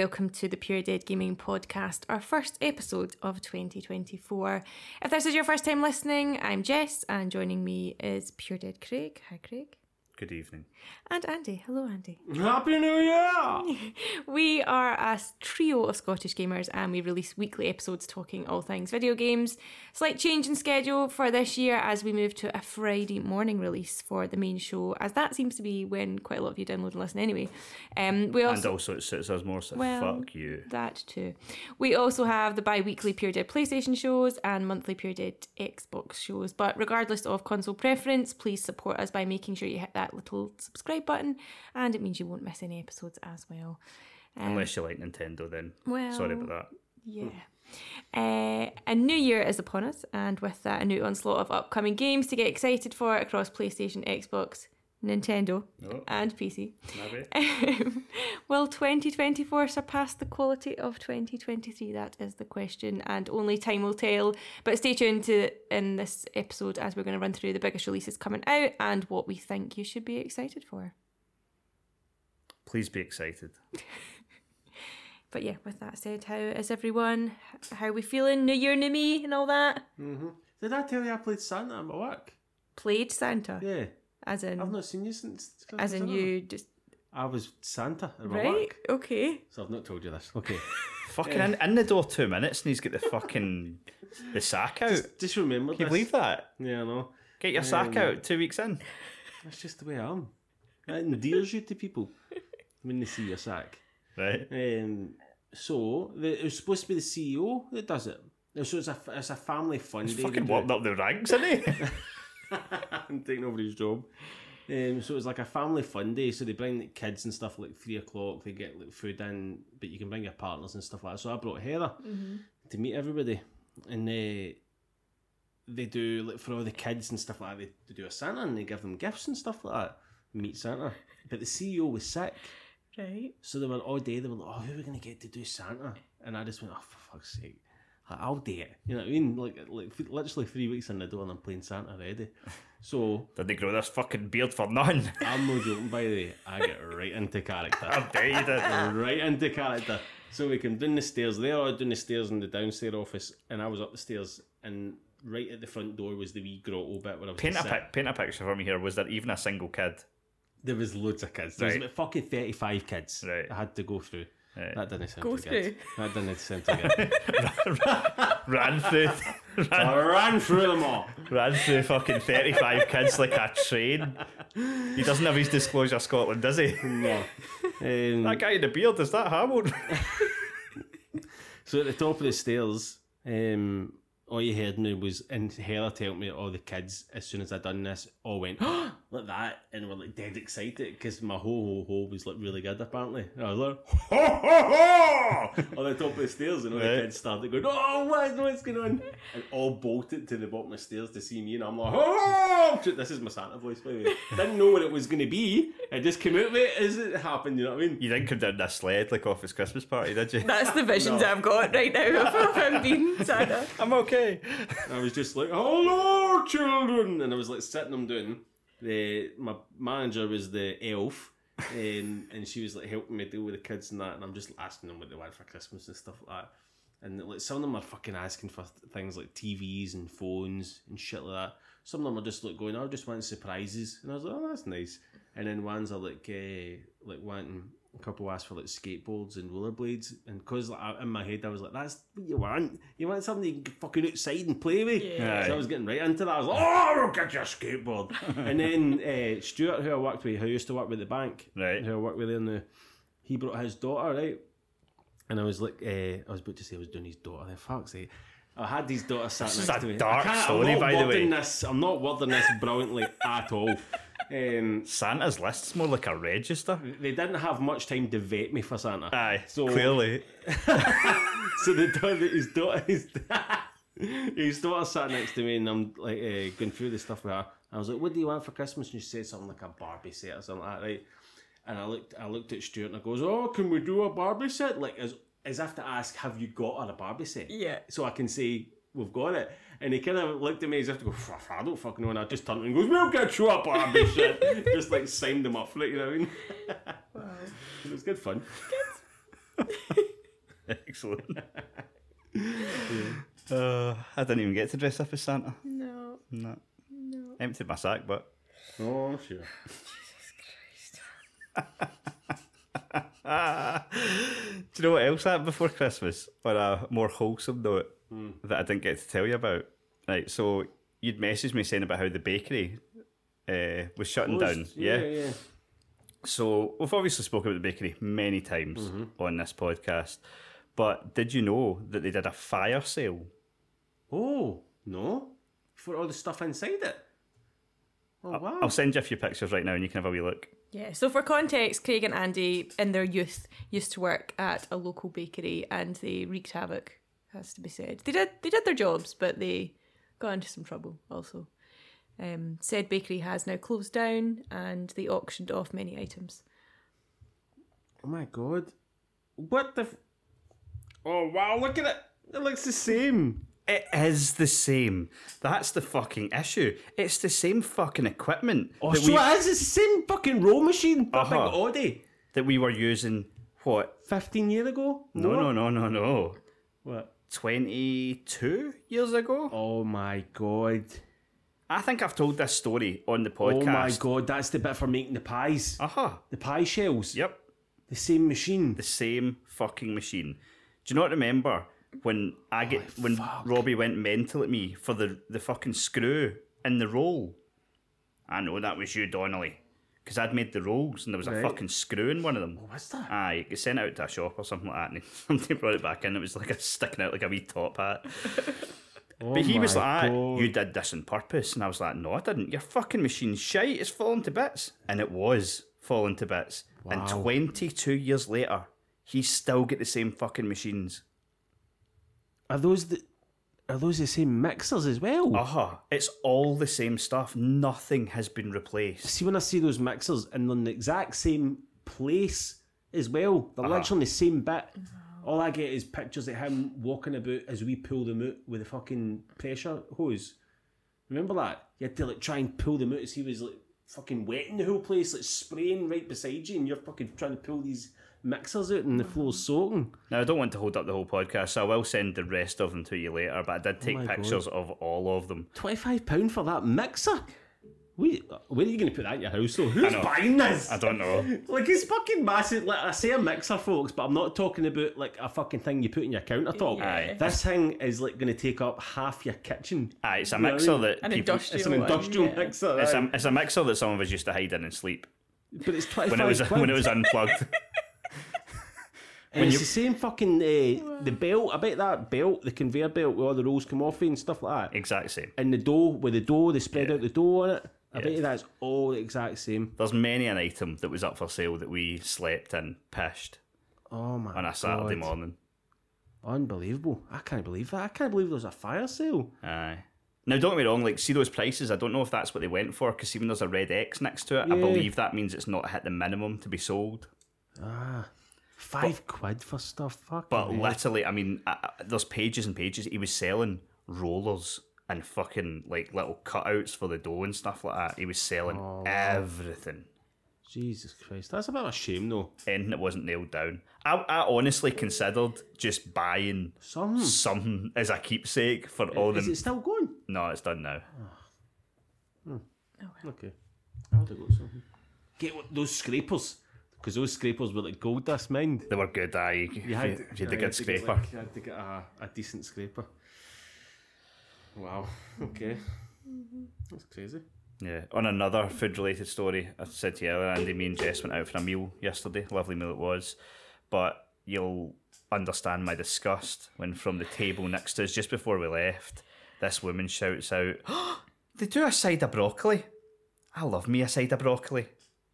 Welcome to the Pure Dead Gaming Podcast, our first episode of 2024. If this is your first time listening, I'm Jess, and joining me is Pure Dead Craig. Hi, Craig. Good evening. And Andy. Hello, Andy. Happy New Year! We are a trio of Scottish gamers and we release weekly episodes talking all things video games. Slight change in schedule for this year as we move to a Friday morning release for the main show, as that seems to be when quite a lot of you download and listen anyway. Um, we And also also it suits us more, so Well, fuck you. that too. We also have the bi-weekly Pure Dead PlayStation shows and monthly Pure Dead Xbox shows. But regardless of console preference, please support us by making sure you hit that little subscribe button, and it means you won't miss any episodes as well. Um, Unless you like Nintendo, then well, sorry about that. Yeah. Uh, a new year is upon us, and with that, a new onslaught of upcoming games to get excited for across PlayStation, Xbox, Nintendo, Oh, and PC. maybe. Um, will 2024 surpass the quality of 2023? That is the question, and only time will tell. But stay tuned to in this episode as we're going to run through the biggest releases coming out and what we think you should be excited for. Please be excited. But yeah, with that said, how is everyone? How are we feeling? New year, new me, and all that. Mm-hmm. Did I tell you I played Santa at my work? Played Santa, Yeah. As in, I've not seen you since. as in you just I was Santa at my right? work. Okay. So I've not told you this. Okay. Fucking in, in the door two minutes and he's got the fucking the sack out. Just remember Can you this. believe that? Yeah, I know. Get your sack Um, out two weeks in. That's just the way I am. It endears you to people when they see your sack. Right. Um, so the, it was supposed to be the CEO that does it. So it's a it's a family fun He's day. fucking they do. up the ranks, isn't he? and taking over his job. Um, so it was like a family fun day. So they bring the kids and stuff like three o'clock. They get like food in, but you can bring your partners and stuff like that. So I brought Heather to meet everybody, and they they do like for all the kids and stuff like that. They, they do a Santa and they give them gifts and stuff like that. Meet Santa, but the CEO was sick, Right. so they were all day. They were like, "Oh, who are we gonna get to do Santa?" And I just went, "Oh, for fuck's sake." Like, I'll do it. You know what I mean? Like, like literally three weeks in the door and I'm playing Santa already. So Did they grow this fucking beard for none? I'm no joking, by the way. I get right into character. I bet you did. right into character. So we came down the stairs. They all down the stairs in the downstairs office, and I was up the stairs. And right at the front door was the wee grotto bit where I was. Paint a, pic- paint a picture for me here. Was there even a single kid? There was loads of kids. There was about fucking thirty-five kids. Right. I had to go through. Right. That didn't sound Go too good. That didn't sound too good. ran through, ran, I ran through them all. ran through fucking thirty-five kids like a train. He doesn't have his disclosure Scotland, does he? No. Um, That guy in the beard is that Hammond? So at the top of the stairs, um, all you heard me was, and Heather told me all the kids, as soon as I done this, all went like that and were like dead excited because my ho ho ho was like really good apparently. And I was like ho ho ho on the top of the stairs, and all Right. the kids started going, oh what, what's going on? And all bolted to the bottom of the stairs to see me, and I'm like, oh, this is my Santa voice by the way. Didn't know what it was going to be. It just came out with it as it happened. You know what I mean? You didn't come down this sled like off his Christmas party, did you? That's the visions No. I've got right now of him being Santa. I'm okay. I was just like, "Hello, children," and I was like sitting them down. The my manager was the elf, and and she was like helping me deal with the kids and that, and I'm just asking them what they want for Christmas and stuff like that. And like some of them are fucking asking for things like TVs and phones and shit like that. Some of them are just like going, "I just want surprises," and I was like, "Oh, that's nice." And then ones are like, uh, like wanting a couple asked for like skateboards and rollerblades, and because like, I- in my head I was like, "That's what you want. You want something you can fucking outside and play with." Yeah. So I was getting right into that. I was like, "Oh, I'll get you a skateboard." and then uh, Stuart, who I worked with, who used to work with the bank, Right. who I work with there now, he brought his daughter, right? And I was like, uh, I was about to say I was doing his daughter. Then fuck's sake. I had these daughters sat This is next a to me. I dark can't- story, I'm not by the way. This, I'm not wording this brilliantly at all. Um, Santa's list's more like a register. they didn't have much time to vet me for Santa. Aye, So- clearly. so the daughter, his daughter, his, his daughter sat next to me, and I'm like uh, going through the stuff with her. I was like, "What do you want for Christmas?" And she said something like a Barbie set or something like that, right? And I looked, I looked at Stuart, and I goes, "Oh, can we do a Barbie set?" Like as as if to ask, "Have you got her a Barbie set?" Yeah. So I can say we've got it. And he kind of looked at me as if to go, "Fuck, I don't fucking know. And I just turned and goes, we'll get you a Barbie set. just like signed him up for it, you know what I mean? Wow. It was good fun. Excellent. Uh, I didn't even get to dress up as Santa. No. No. No. Emptied my sack, but. Oh, sure. Jesus Christ. Do you know what else happened before Christmas? On a more wholesome note that I didn't get to tell you about. Right, so you'd messaged me saying about how the bakery uh, was shutting down. yeah, yeah. So we've obviously spoken about the bakery many times Mm-hmm. on this podcast, but did you know that they did a fire sale? Oh, no. For all the stuff inside it. Oh, wow. I'll send you a few pictures right now, and you can have a wee look. Yeah, so for context, Craig and Andy in their youth used to work at a local bakery and they wreaked havoc, has to be said. They did they did their jobs, but they got into some trouble also. Um, said bakery has now closed down and they auctioned off many items. oh, my God. What the... F- oh, wow, look at it. It looks the same. It is the same. That's the fucking issue. It's the same fucking equipment Oh, so we, it is the same fucking roll machine. That big Uh-huh. Audi. that we were using. What? 15 years ago? No, no, no, no, no. What? 22 years ago? Oh, my God. I think I've told this story on the podcast. Oh, my God. That's the bit for making the pies. Uh huh. The pie shells. Yep. The same machine. The same fucking machine. Do you not remember when I get when Robbie went mental at me for the the fucking screw in the roll? I know that was you, Donnelly, because I'd made the rolls and there was a Right. fucking screw in one of them. What was that? Aye, you sent it out to a shop or something like that, and somebody brought it back in. It was like a sticking out like a wee top hat. Oh But he was oh like, God. "You did this on purpose," and I was like, "No, I didn't. Your fucking machine's shite. It's falling to bits." And it was falling to bits. And Wow. 22 years later, he's still got the same fucking machines. Are those the... Are those the same mixers as well? Uh huh. It's all the same stuff. Nothing has been replaced. See when I see those mixers and they're in the exact same place as well. They're Uh-huh. literally on the same bit. All I get is pictures of him walking about as we pull them out with a fucking pressure hose. Remember that? You had to like try and pull them out as he was like fucking wetting the whole place, like spraying right beside you, and you're fucking trying to pull these mixers out and the floor's mm-hmm. soaking. Now, I don't want to hold up the whole podcast, so I will send the rest of them to you later, but I did take Oh my pictures of all of them. £25 for that mixer? Wait, where are you going to put that in your house though? Who's buying this? I don't know. Like it's fucking massive. Like I say, a mixer, folks, but I'm not talking about like a fucking thing you put in your countertop. Yeah. Aye. This thing is like going to take up half your kitchen. Aye, it's a know what I mixer mean? that An people. industrial It's an one, industrial yeah. mixer. It's a, it's a mixer that some of us used to hide in and sleep but it's twenty when it was quid. when it was unplugged. and it's you- the same fucking uh, the belt. I bet that belt, the conveyor belt, where all the rolls come off and stuff like that. exact same. And the dough with the dough, they spread Yeah. out the dough on it. I Yeah. bet you that's all the exact same. There's many an item that was up for sale that we slept and pished Oh my on a Saturday God. morning. Unbelievable! I can't believe that. I can't believe there was a fire sale. Aye. Now, don't get me wrong, like, see those prices, I don't know if that's what they went for, because even there's a red X next to it, I believe that means it's not hit the minimum to be sold. Ah, five quid for stuff. Fuck. But literally, I mean, uh, there's pages and pages. He was selling rollers and fucking, like, little cutouts for the dough and stuff like that. He was selling Oh, everything. Jesus Christ, that's a bit of a shame though. Anything that wasn't nailed down. I, I honestly considered just buying Some some as a keepsake for all is them. it still going? No, it's done now. Okay, I'll have to something. Get what, those scrapers. Because those scrapers were like gold dust, mind. They were good. Aye, you, you had, you had the good to get, scraper. like, you had to get a, a decent scraper. Wow. Okay. That's crazy. Yeah. On another food related story, I said to you earlier, Andy, me and Jess went out for a meal yesterday. Lovely meal it was. But you'll understand my disgust when from the table next to us, just before we left, this woman shouts out, They do a side of broccoli. I love me a side of broccoli.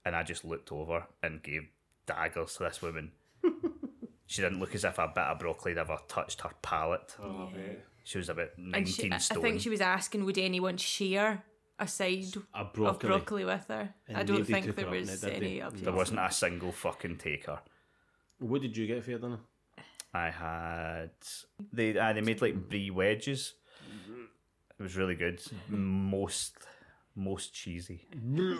And I just looked over and gave daggers to this woman. she didn't look as if a bit of broccoli had ever touched her palate. Oh, I bet. She was about 19 And she, I stone. think she was asking, would anyone share a side A of broccoli. broccoli with her? And I don't think there her up on was it, any up there wasn't a single fucking taker. What did you get for your dinner? I had they uh, they made like brie wedges. It was really good. Most most cheesy.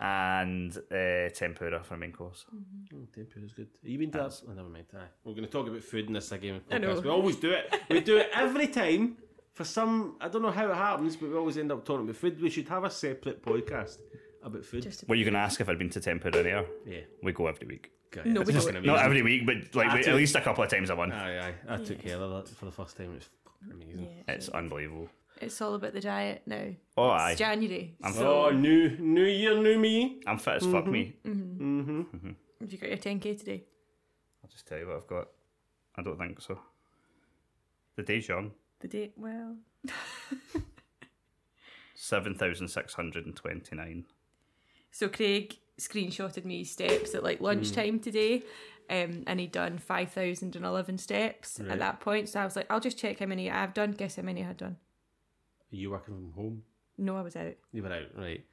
and uh, tempura for main course. Oh, tempura is good. Have you been to that? Oh, never mind. Aye. We're going to talk about food in this again. I know. We always do it. We do it every time. For some, I don't know how it happens, but we always end up talking about food. We should have a separate podcast about food. Just Were you going to ask if I'd been to tempura there? yeah. We go every week. Okay, No, we don't. gonna Not every week, but like I at least a couple of times a month. Aye, aye. I took care of that for the first time. It was fucking amazing. yeah, It's unbelievable. It's all about the diet now. Oh, it's aye. January. I'm so Oh, new new year, new me. I'm fit as fuck me. Mm-hmm. have you got your 10k today? I'll just tell you what I've got. I don't think so. The day's young. The date? Well, 7,629. so Craig screenshotted me steps at like lunchtime today. Um, and he'd done 5,011 steps Right. at that point. So I was like, I'll just check how many I've done. Guess how many I had done? Are you working from home? No, I was out. You were out, right?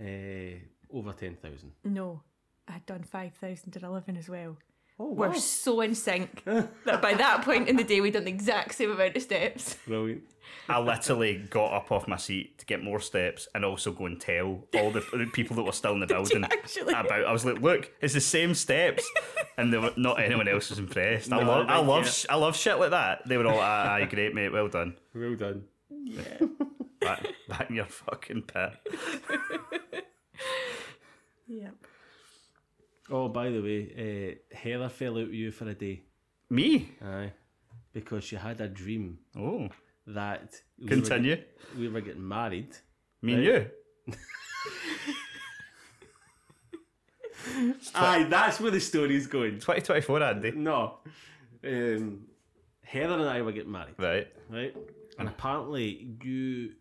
Uh, over ten thousand. No, I had done 5,011 as well. Oh, We're so in sync that by that point in the day, we'd done the exact same amount of steps. brilliant. I literally got up off my seat to get more steps and also go and tell all the the people that were still in the building actually? about. I was like, "Look, it's the same steps," and they were, not anyone else was impressed. I No, love, I they love, sh- I love shit like that. They were all, "Aye, aye, great, mate, well done." Well done. Back, back in your fucking pit. Yep. Oh, by the way, uh, Heather fell out with you for a day. Me? Aye, because she had a dream Oh, that we continue. Were, we were getting married. Me and you. Aye, that's where the story's going. 2024, Andy. No, um, Heather and I were getting married, Right. right? And apparently, you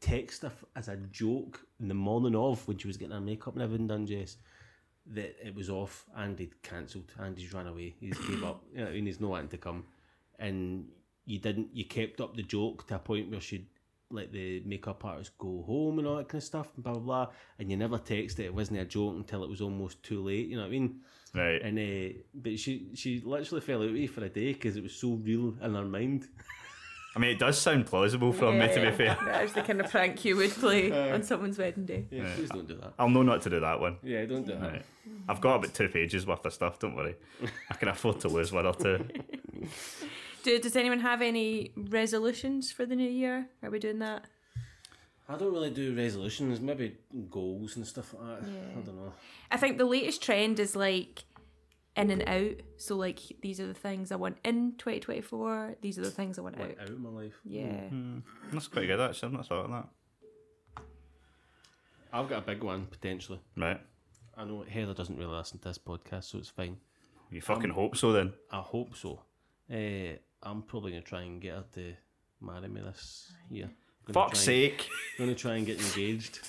text her as a joke in the morning of when she was getting her makeup and everything done, Jess, that it was off and he'd cancelled and he's run away. He's gave up. You know, what I mean, he's no wanting to come. And you didn't. You kept up the joke to a point where she'd let the makeup artist go home and all that kind of stuff, and blah blah blah. And you never texted. It wasn't a joke until it was almost too late. You know what I mean? Right. And uh, but she she literally fell out for a day because it was so real in her mind. I mean, it does sound plausible from me, to be fair. That's the kind of prank you would play on someone's wedding day. Yeah, please don't do that. I'll know not to do that one. Yeah, don't do that. Right. I've got about two pages worth of stuff, don't worry. I can afford to lose one or two. Do, does anyone have any resolutions for the new year? Are we doing that? I don't really do resolutions, maybe goals and stuff like that. I don't know. I think the latest trend is like in and out. So like these are the things I want in 2024. These are the things I want out. Out of my life. Yeah. Hmm. Hmm. That's quite good, actually. I've not thought of that. I've got a big one potentially. Right. I know Heather doesn't really listen to this podcast, so it's fine. You fucking um, hope so then. I hope so. Uh, I'm probably gonna try and get her to marry me this year. Gonna Fuck's try and- sake. Gonna try and get engaged.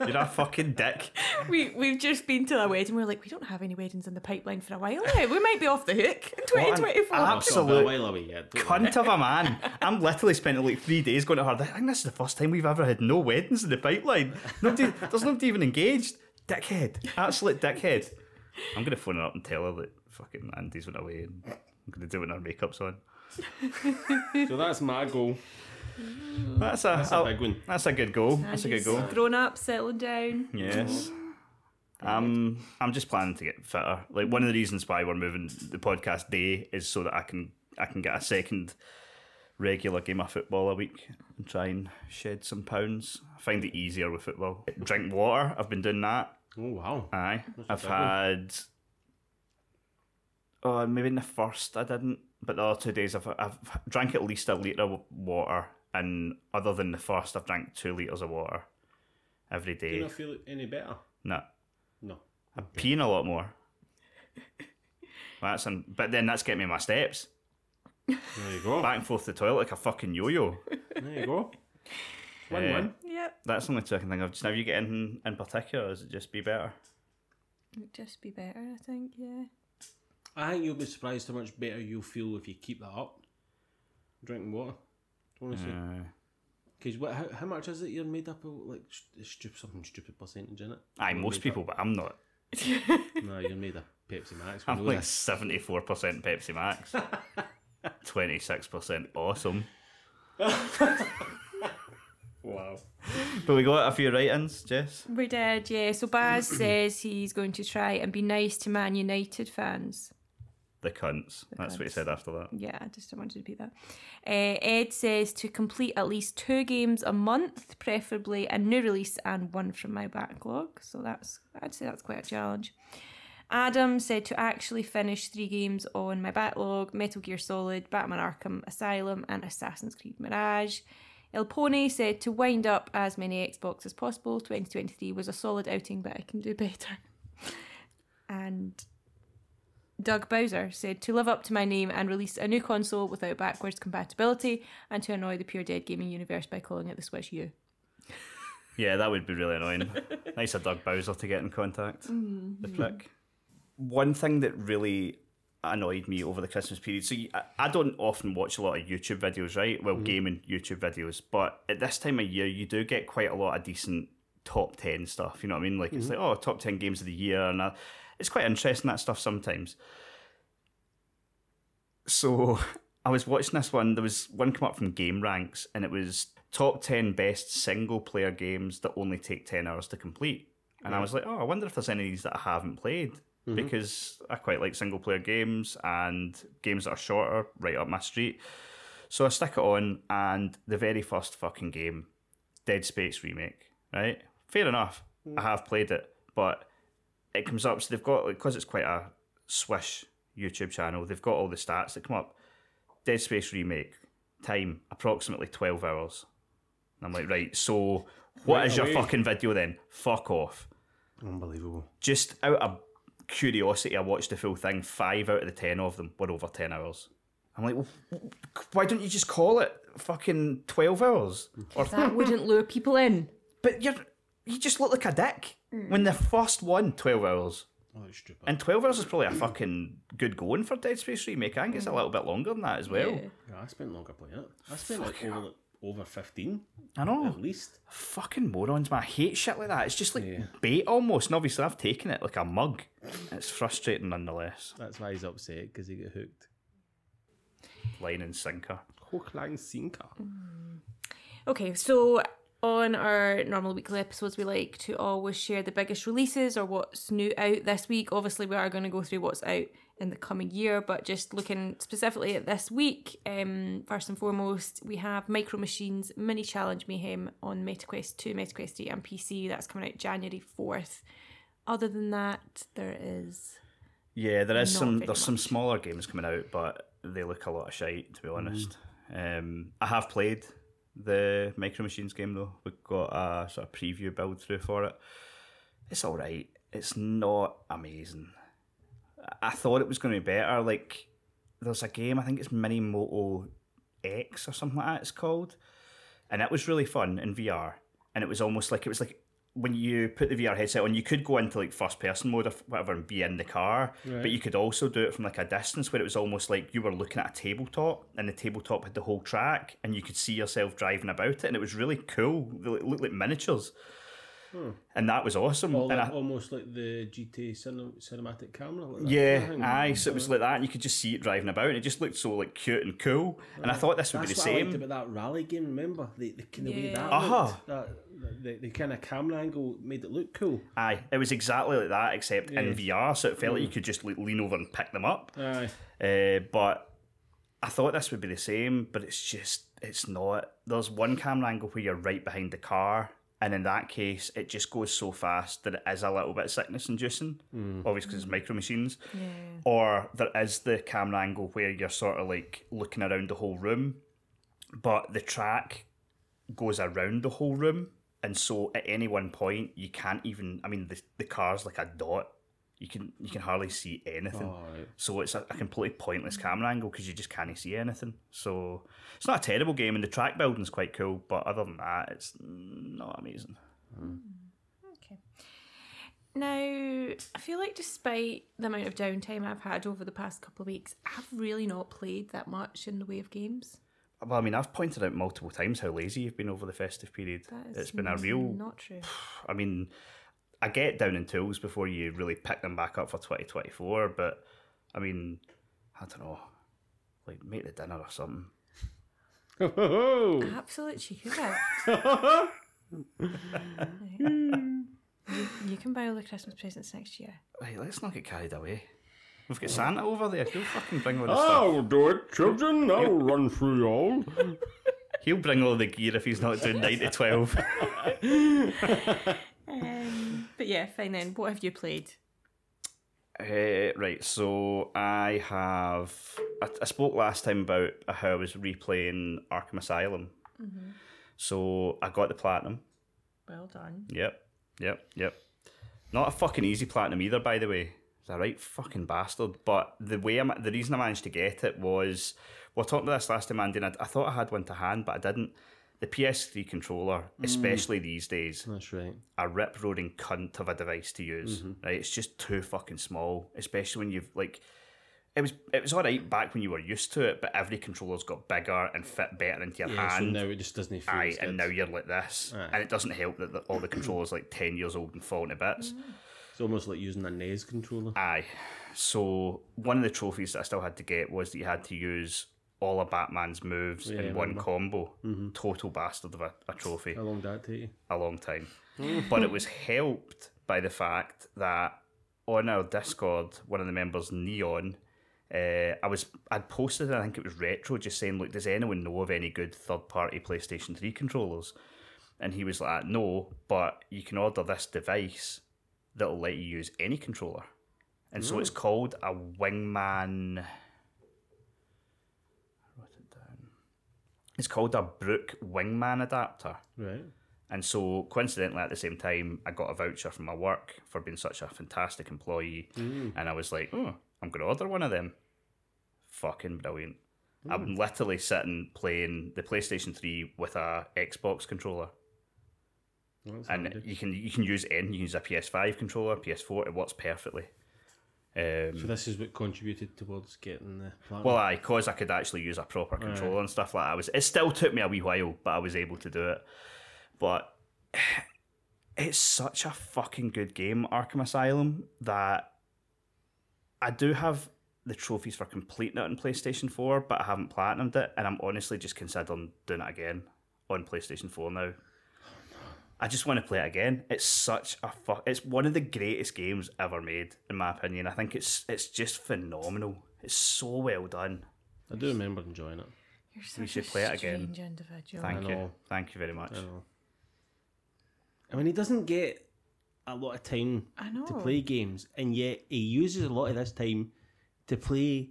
You're a fucking dick. We we've just been to a wedding. We're like, we don't have any weddings in the pipeline for a while. now. We might be off the hook in 2024. ab- It's not a Absolute while away yet. Cunt of a man. I'm literally spending like three days going to her. I think this is the first time we've ever had no weddings in the pipeline. Nobody, there's nobody even engaged. Dickhead. Absolute dickhead. I'm going to phone her up and tell her that fucking Andy's went away and I'm going to do it when her makeup's on. So that's my goal. That's a, That's a I'll- big one. That's a good goal. That's a good goal. Grown up, settling down. Yes. Um, I'm just planning to get fitter. Like one of the reasons why we're moving the podcast day is so that I can I can get a second regular game of football a week and try and shed some pounds. I find it easier with football. Drink water. I've been doing that. Oh wow. Aye. I've big one. had. Oh, maybe in the first I didn't, but the other two days I've I've drank at least a litre of water, and other than the first, I've drank two litres of water every Do you not feel any better? No. No. I'm peeing a lot more. That's un- but then that's getting me my steps There you go. back and forth to the toilet like a fucking yo-yo. There you go. One Eh, one. Yep. That's the only two I can think of. Just now, you get anything in particular, or does it just be better? It just be better, I think. Yeah. I think you'll be surprised how much better you'll feel if you keep that up. Drinking water. Honestly. Uh, Because what? How, how much is it you're made up of? Like stupid, something stupid percentage in it. aye, You're most made people, but I'm not. No, you're made of Pepsi Max. We I'm like this. seventy-four percent Pepsi Max, twenty-six percent awesome. Wow. But we got a few write-ins, Jess. We did, yeah. So Baz says he's going to try and be nice to Man United fans. The cunts. That's what he said after that. Yeah, I just wanted to repeat that. Uh, Ed says to complete at least two games a month, preferably a new release and one from my backlog. So that's I'd say that's quite a challenge. Adam said to actually finish three games on my backlog: Metal Gear Solid, Batman Arkham Asylum, and Assassin's Creed Mirage. El Pony said to wind up as many Xbox as possible. 2023 was a solid outing, but I can do better. And Doug Bowser said to live up to my name and release a new console without backwards compatibility and to annoy the pure dead gaming universe by calling it the Switch U. Yeah, that would be really annoying. nice of Doug Bowser to get in contact. Mm-hmm. The prick. One thing that really annoyed me over the Christmas period. So I- I don't often watch a lot of YouTube videos, right? Well, mm-hmm. gaming YouTube videos, but at this time of year, you do get quite a lot of decent top ten stuff. You know what I mean? Like it's mm-hmm. like oh, top ten games of the year, and I, it's quite interesting that stuff sometimes. So I was watching this one. There was one come up from GameRanx, and it was top ten best single player games that only take ten hours to complete. And I was like, oh, I wonder if there's any of these that I haven't played mm-hmm. because I quite like single player games and games that are shorter, right up my street. So I stick it on, and the very first fucking game, Dead Space remake, right? Fair enough. I mm. have played it, but it comes up. So they've got because it's quite a swish YouTube channel. They've got all the stats that come up. Dead Space remake time approximately twelve hours. And I'm like, right. So what Right is your fucking video then? Fuck off. Unbelievable. Just out of curiosity, I watched the full thing. Five out of the ten of them were over ten hours. I'm like, well, why don't you just call it fucking twelve hours? Or That wouldn't lure people in. but you're you just looked like a dick mm. when the first one 12 hours. Oh, it's stupid. And 12 hours is probably a fucking good going for Dead Space remake. I think it's a mm. little bit longer than that as well. Yeah. yeah, I spent longer playing it. I spent like over, over 15 I know. at least. Fucking morons, man. I hate shit like that. It's just like Yeah. bait almost. And obviously, I've taken it like a mug. It's frustrating nonetheless. That's why he's upset because he got hooked. Line and sinker. Hook, line, sinker. Mm. Okay, so on our normal weekly episodes, we like to always share the biggest releases or what's new out this week. Obviously, we are going to go through what's out in the coming year, but just looking specifically at this week, um, first and foremost, we have Micro Machines Mini Challenge Mayhem on MetaQuest 2, MetaQuest 3, and PC. That's coming out January 4th. Other than that, there is. Yeah, there is some. very There's some smaller games coming out, but they look a lot of shite to be honest. Um, I have played the Micro Machines game though. We got a sort of preview build through for it. It's all right. It's not amazing. I thought it was going to be better. Like there's a game I think it's Mini Moto X or something like that. It's called, and it was really fun in VR. And it was almost like it was like when you put the VR headset on, you could go into like first person mode or whatever and be in the car, but you could also do it from like a distance where it was almost like you were looking at a tabletop and the tabletop had the whole track and you could see yourself driving about it and it was really cool. They looked like miniatures. And that was awesome. All and like, I, almost like the GTA cine- cinematic camera. Like yeah, of aye. So it was like that, and you could just see it driving about, and it just looked so like cute and cool. And I thought this would That's be the what I liked same. about that rally game. Remember the the kind of way that Uh-huh. looked. That, the, the kind of camera angle made it look cool. Aye, it was exactly like that, except in VR. So it felt like you could just like, lean over and pick them up. Aye. Uh, but I thought this would be the same, but it's just it's not. There's one camera angle where you're right behind the car, and in that case, it just goes so fast that it is a little bit sickness inducing. Hmm. Obviously, because it's hmm. micro machines. Yeah. Or there is the camera angle where you're sort of like looking around the whole room, but the track goes around the whole room, and so at any one point you can't even. I mean, the the car's like a dot. You can you can hardly see anything. Oh, right. So it's a, a completely pointless camera angle because you just can't see anything. So it's not a terrible game, and the track building's quite cool. But other than that, it's not amazing. Hmm. Okay. Now, I feel like despite the amount of downtime I've had over the past couple of weeks, I've really not played that much in the way of games. Well, I mean, I've pointed out multiple times how lazy you've been over the festive period. That is It's been a real. not true. I mean, I get down in tools before you really pick them back up for 2024, but I mean, I don't know, like make the dinner or something. Absolute cheeky you, you can buy all the Christmas presents next year. Right, let's not get carried away. We've got Santa over there. He'll fucking bring all the ah, stuff. I'll do it, children. I'll run through you all. He'll bring all the gear if he's not doing 9 to 12. But yeah, fine then. What have you played? Uh, right, so I have. I, I spoke last time about how I was replaying Arkham Asylum. So I got the platinum. Well done. Yep, yep, yep. Not a fucking easy platinum either, by the way. It's a right fucking bastard. But the way I, the reason I managed to get it was, we were talking about this last time, Andy, and I, I thought I had one to hand, but I didn't. The PS3 controller, mm. especially these days, That's right. a rip roaring cunt of a device to use. Mm-hmm. Right, it's just too fucking small, especially when you've like. It was it was all right back when you were used to it, but every controller's got bigger and fit better into your Yeah, so hand. now it just doesn't feel Aye, as and good. now you're like this, Aye. and it doesn't help that the, all the controllers like ten years old and falling to bits. Mm-hmm. It's almost like using a NES controller. Aye, so one of the trophies that I still had to get was that you had to use all of Batman's moves Yeah, I in one remember. combo. Total bastard of a, a trophy How long did that take you? a long time. but it was helped by the fact that on our Discord, one of the members, Neon, uh, I was I'd posted I think it was retro just saying, look, does anyone know of any good third party PlayStation 3 controllers? And he was like, no, but you can order this device that'll let you use any controller. And so it's called a Wingman. I wrote it down. It's called a Brook Wingman adapter. Right. And so, coincidentally, at the same time, I got a voucher from my work for being such a fantastic employee. Mm. And I was like, oh, I'm going to order one of them. Fucking brilliant. I'm mm. literally sitting playing the PlayStation 3 with a Xbox controller. And handy. you can you can use any, you can use a PS5 controller, PS4, it works perfectly. Um, So this is what contributed towards getting the platinum. Well, I cause I could actually use a proper controller and stuff like that. I was. It still took me a wee while, but I was able to do it. But it's such a fucking good game, Arkham Asylum, that I do have the trophies for completing it on PlayStation Four, but I haven't platinumed it, and I'm honestly just considering doing it again on PlayStation Four now. I just want to play it again. It's such a fuck. It's one of the greatest games ever made, in my opinion. I think it's it's just phenomenal. It's so well done. I do remember enjoying it. You're such should a play it again. individual. Thank you, thank you very much. I know. I mean, he doesn't get a lot of time to play games, and yet he uses a lot of this time to play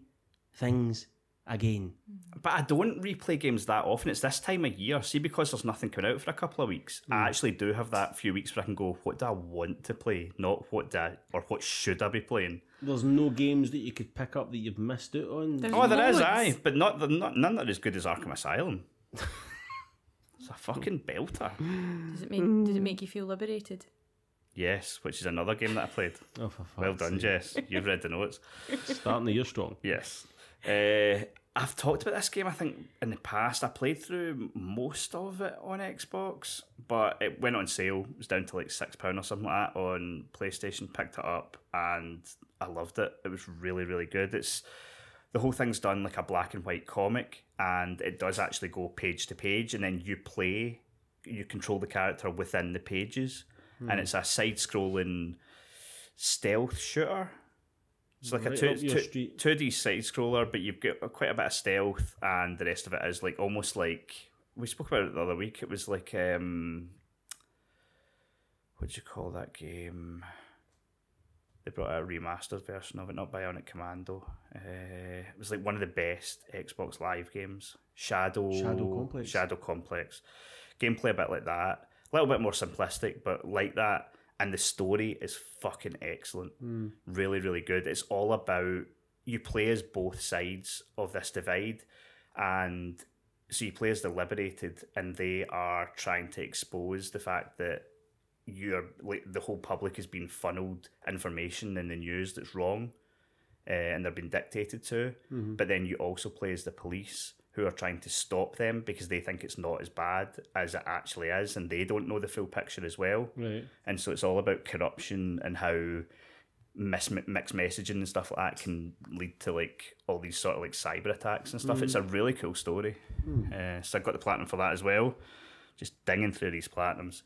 things again. Mm-hmm. But I don't replay games that often. It's this time of year. See, because there's nothing coming out for a couple of weeks, I mm. actually do have that few weeks where I can go, what do I want to play? Not what do I, or what should I be playing? There's no games that you could pick up that you've missed out on. Oh, there's Oh, there is, loads. aye. But not, they're not none that are as good as Arkham Asylum. it's a fucking belter. Does it make Did it make you feel liberated? Yes, which is another game that I played. Oh, for fuck's Well done, sake. Jess. You've read the notes. Starting the year strong. Yes. Uh, I've talked about this game, I think, in the past. I played through most of it on Xbox, but it went on sale. It was down to like £6 or something like that on PlayStation. Picked it up and I loved it. It was really, really good. It's the whole thing's done like a black and white comic, and it does actually go page to page, and then you play, you control the character within the pages, and it's a side scrolling stealth shooter It's like Right a 2, two, two D side scroller, but you've got quite a bit of stealth, and the rest of it is like almost like we spoke about it the other week. It was like um, what do you call that game? They brought out a remastered version of it, not Bionic Commando. Uh, it was like one of the best Xbox Live games. Shadow Shadow Complex. Shadow Complex. Gameplay a bit like that, a little bit more simplistic, but like that. And the story is fucking excellent. Really, really good. It's all about you play as both sides of this divide, and so you play as the liberated, and they are trying to expose the fact that you're like the whole public has been funneled information in the news that's wrong, uh, and they're being dictated to. But then you also play as the police who are trying to stop them because they think it's not as bad as it actually is, and they don't know the full picture as well. Right. And so it's all about corruption and how mis- mixed messaging and stuff like that can lead to like all these sort of like cyber attacks and stuff. It's a really cool story. Uh, so I got the platinum for that as well. Just dinging through these platinums.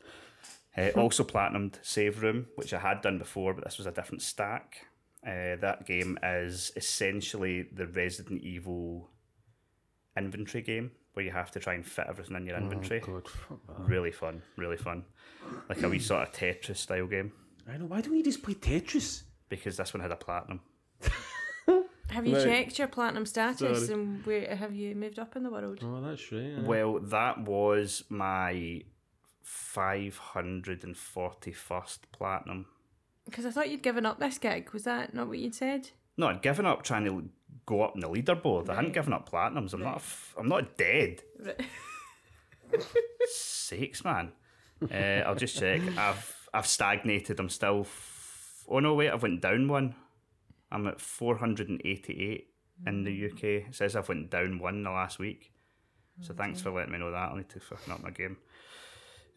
Uh, also platinumed Save Room, which I had done before, but this was a different stack. Uh, that game is essentially the Resident Evil inventory game where you have to try and fit everything in your oh, inventory. God, fuck. Really fun, really fun. Like a wee sort of Tetris style game I know. Why don't we just play Tetris? because this one had a platinum. Have you Right. checked your platinum status Sorry. and where have you moved up in the world? Oh, that's right. yeah. Well, that was my 541st platinum. Because I thought you'd given up this gig. Was that not what you'd said? No, I'd given up trying to go up in the leaderboard. I hadn't given up platinums. I'm not. Right. a f- I'm not dead. Right. Sakes, man. Uh, I'll just check. I've I've stagnated. I'm still. F- oh no, wait! I've went down one. I'm at 488 in the UK. It says I've went down one in the last week. So thanks for letting me know that. I need to fucking up my game.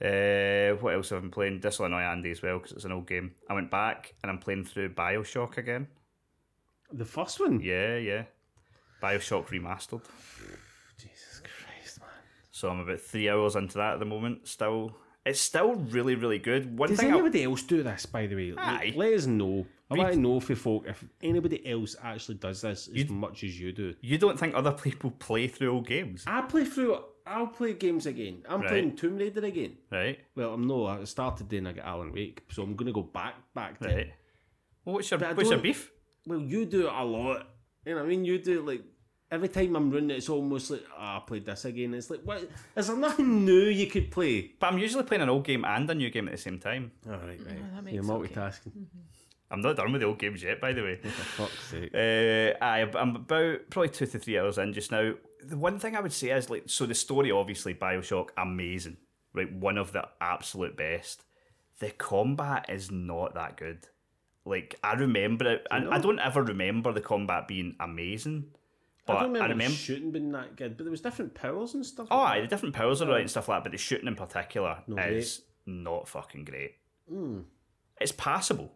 Uh, what else have I been playing? This will annoy Andy as well because it's an old game. I went back and I'm playing through Bioshock again. The first one? Yeah, yeah. Bioshock remastered. Jesus Christ, man. So I'm about three hours into that at the moment. Still, it's still really, really good. One Does thing anybody else do this, by the way? Aye. let us know. I want to know for folk if anybody else actually does this as much as you do. you don't think other people play through old games, I play through. I'll play games again. I'm Right. playing Tomb Raider again. right? Well, I'm no. I started then I got Alan Wake, so I'm gonna go back back to. Right. Well, what's your But what's your beef? Well, you do it a lot. You know what I mean? You do it like every time I'm running. It's almost like oh, I played this again. It's like what? Is there nothing new you could play? But I'm usually playing an old game and a new game at the same time. All right, mm-hmm. right. Oh, that makes You're it okay. multitasking. Mm-hmm. I'm not done with the old games yet, by the way. For fuck's sake. Uh, I, I'm about probably two to three hours in just now. The one thing I would say is like, so the story, obviously, Bioshock, amazing, right? One of the absolute best. The combat is not that good. Like I remember it, and I don't ever remember the combat being amazing. But I I don't remember, remember, shooting being that good, but there was different powers and stuff. oh, like aye, the different powers are right and stuff like that, but the shooting in particular No, is not fucking great. Mm. It's passable,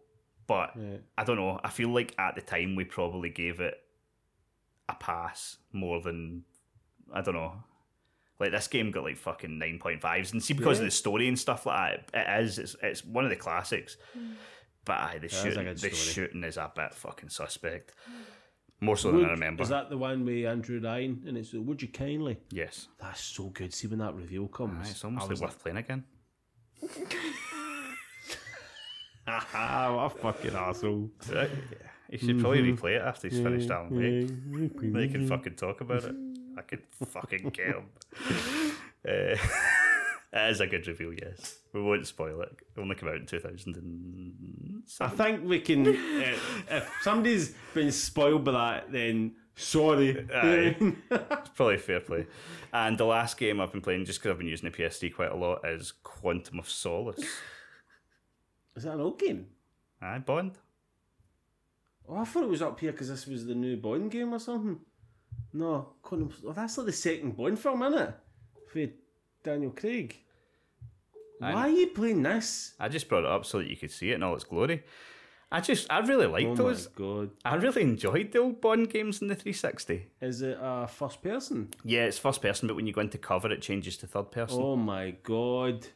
but Yeah. I don't know. I feel like at the time we probably gave it a pass more than I don't know. Like this game got like fucking nine point fives, and see because of the story and stuff like that, it is. It's it's one of the classics. But aye, the shooting, the shooting is a bit fucking suspect. More so Would- than I remember. Is that the one with Andrew Ryan? And it's Would You Kindly? yes. That's so good. See when that reveal comes. Aye, it's almost like worth playing again. Ah, what a fucking asshole. Right? You should probably Mm-hmm. replay it after he's finished Alan Wake. Then you can fucking talk about it. I could fucking kill him. Uh, it is a good reveal, yes. We won't spoil it. It only came out in 2007. I think we can. Uh, if somebody's been spoiled by that, then sorry. Aye. It's probably fair play. And the last game I've been playing, just because I've been using the PS3 quite a lot, is Quantum of Solace. Is that an old game? Aye, Bond. Oh, I thought it was up here because this was the new Bond game or something. No, Quantum- oh, that's like the second Bond film, isn't it? For Daniel Craig. Why are you playing this? I just brought it up so that you could see it in all its glory. I just, I really liked Oh those. my god. I really enjoyed the old Bond games in the 360. Is it uh, first person? Yeah, it's first person, but when you go into cover, it changes to third person. Oh my god.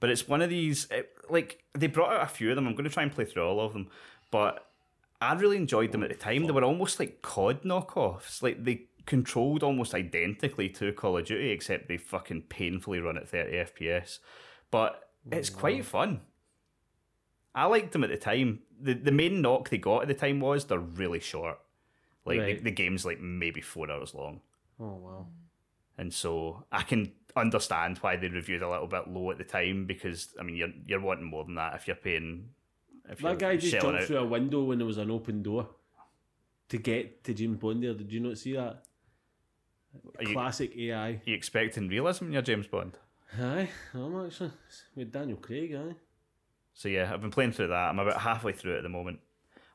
But it's one of these, it, like, they brought out a few of them. I'm going to try and play through all of them. But I really enjoyed them at the time. They were almost like COD knockoffs. Like they controlled almost identically to Call of Duty, except they fucking painfully run at 30 FPS. But it's quite fun. I liked them at the time. The the main knock they got at the time was they're really short. Like Right. the, the game's like maybe four hours long. Oh wow. And so I can understand why they reviewed a little bit low at the time because I mean you're you're wanting more than that if you're paying if you're That guy just jumped out- through a window when there was an open door to get to James Bond there. Did you not see that? Are you, Classic AI. you expecting realism in your James Bond? Aye, I'm actually with Daniel Craig. Aye. So yeah, I've been playing through that. I'm about halfway through it at the moment.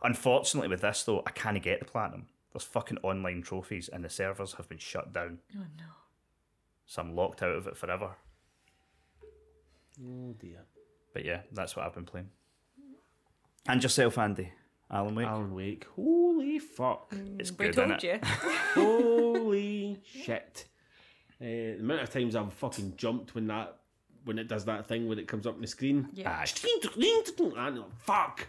Unfortunately, with this though, I can't get the platinum. There's fucking online trophies, and the servers have been shut down, Oh no. so I'm locked out of it forever. Oh dear. But yeah, that's what I've been playing. And yourself, Andy, Alan Wake. Alan Wake. Holy fuck. It's We good, told innit? you. Holy shit. Uh, the amount of times I've fucking jumped when that when it does that thing when it comes up on the screen. Yeah. Aye. And I'm like, fuck.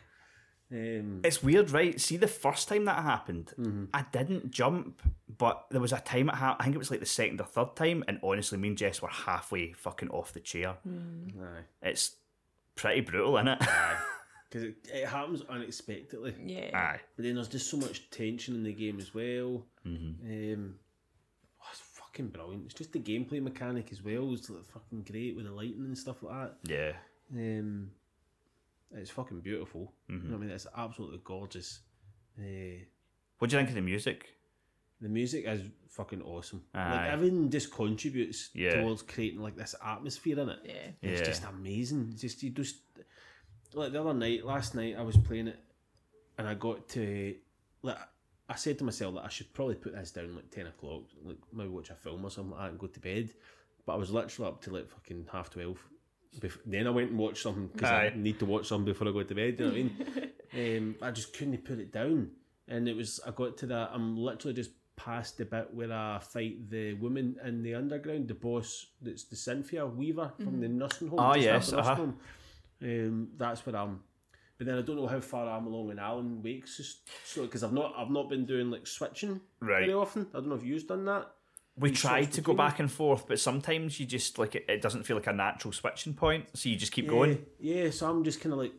Um, It's weird, right? See, the first time that happened, Mm-hmm. I didn't jump, but there was a time it happened. I think it was like the second or third time, and honestly, me and Jess were halfway fucking off the chair. aye. It's pretty brutal, isn't it? Because it, it happens unexpectedly. Yeah. Aye. But then there's just so much tension in the game as well. Um, oh, it's fucking brilliant. It's just the gameplay mechanic as well is like fucking great with the lighting and stuff like that. Yeah. Um, it's fucking beautiful. You know what I mean? It's absolutely gorgeous. Uh, What do you think of the music? the music is fucking awesome. Like Aye. everything just contributes Yeah. towards creating like this atmosphere in it. Yeah. It's Yeah. just amazing. It's just you just like the other night, last night I was playing it, and I got to like I said to myself that I should probably put this down like ten o'clock, like maybe watch a film or something like that and go to bed. But I was literally up to like fucking half twelve. Bef- then I went and watched something because I need to watch something before I go to bed. You know what I mean? um, I just couldn't put it down, and it was I got to that. I'm literally just past the bit where I fight the woman in the underground, the boss. That's the Cynthia Weaver from the nursing home. Ah, yes, uh-huh. home. Um, that's where I'm. But then I don't know how far I'm along in Alan Wake's just so because I've not I've not been doing like switching Right. very often. I don't know if you've done that. We You tried to go between back and forth, but sometimes you just like it, it doesn't feel like a natural switching point, so you just keep going. Yeah, yeah, so I'm just kind of like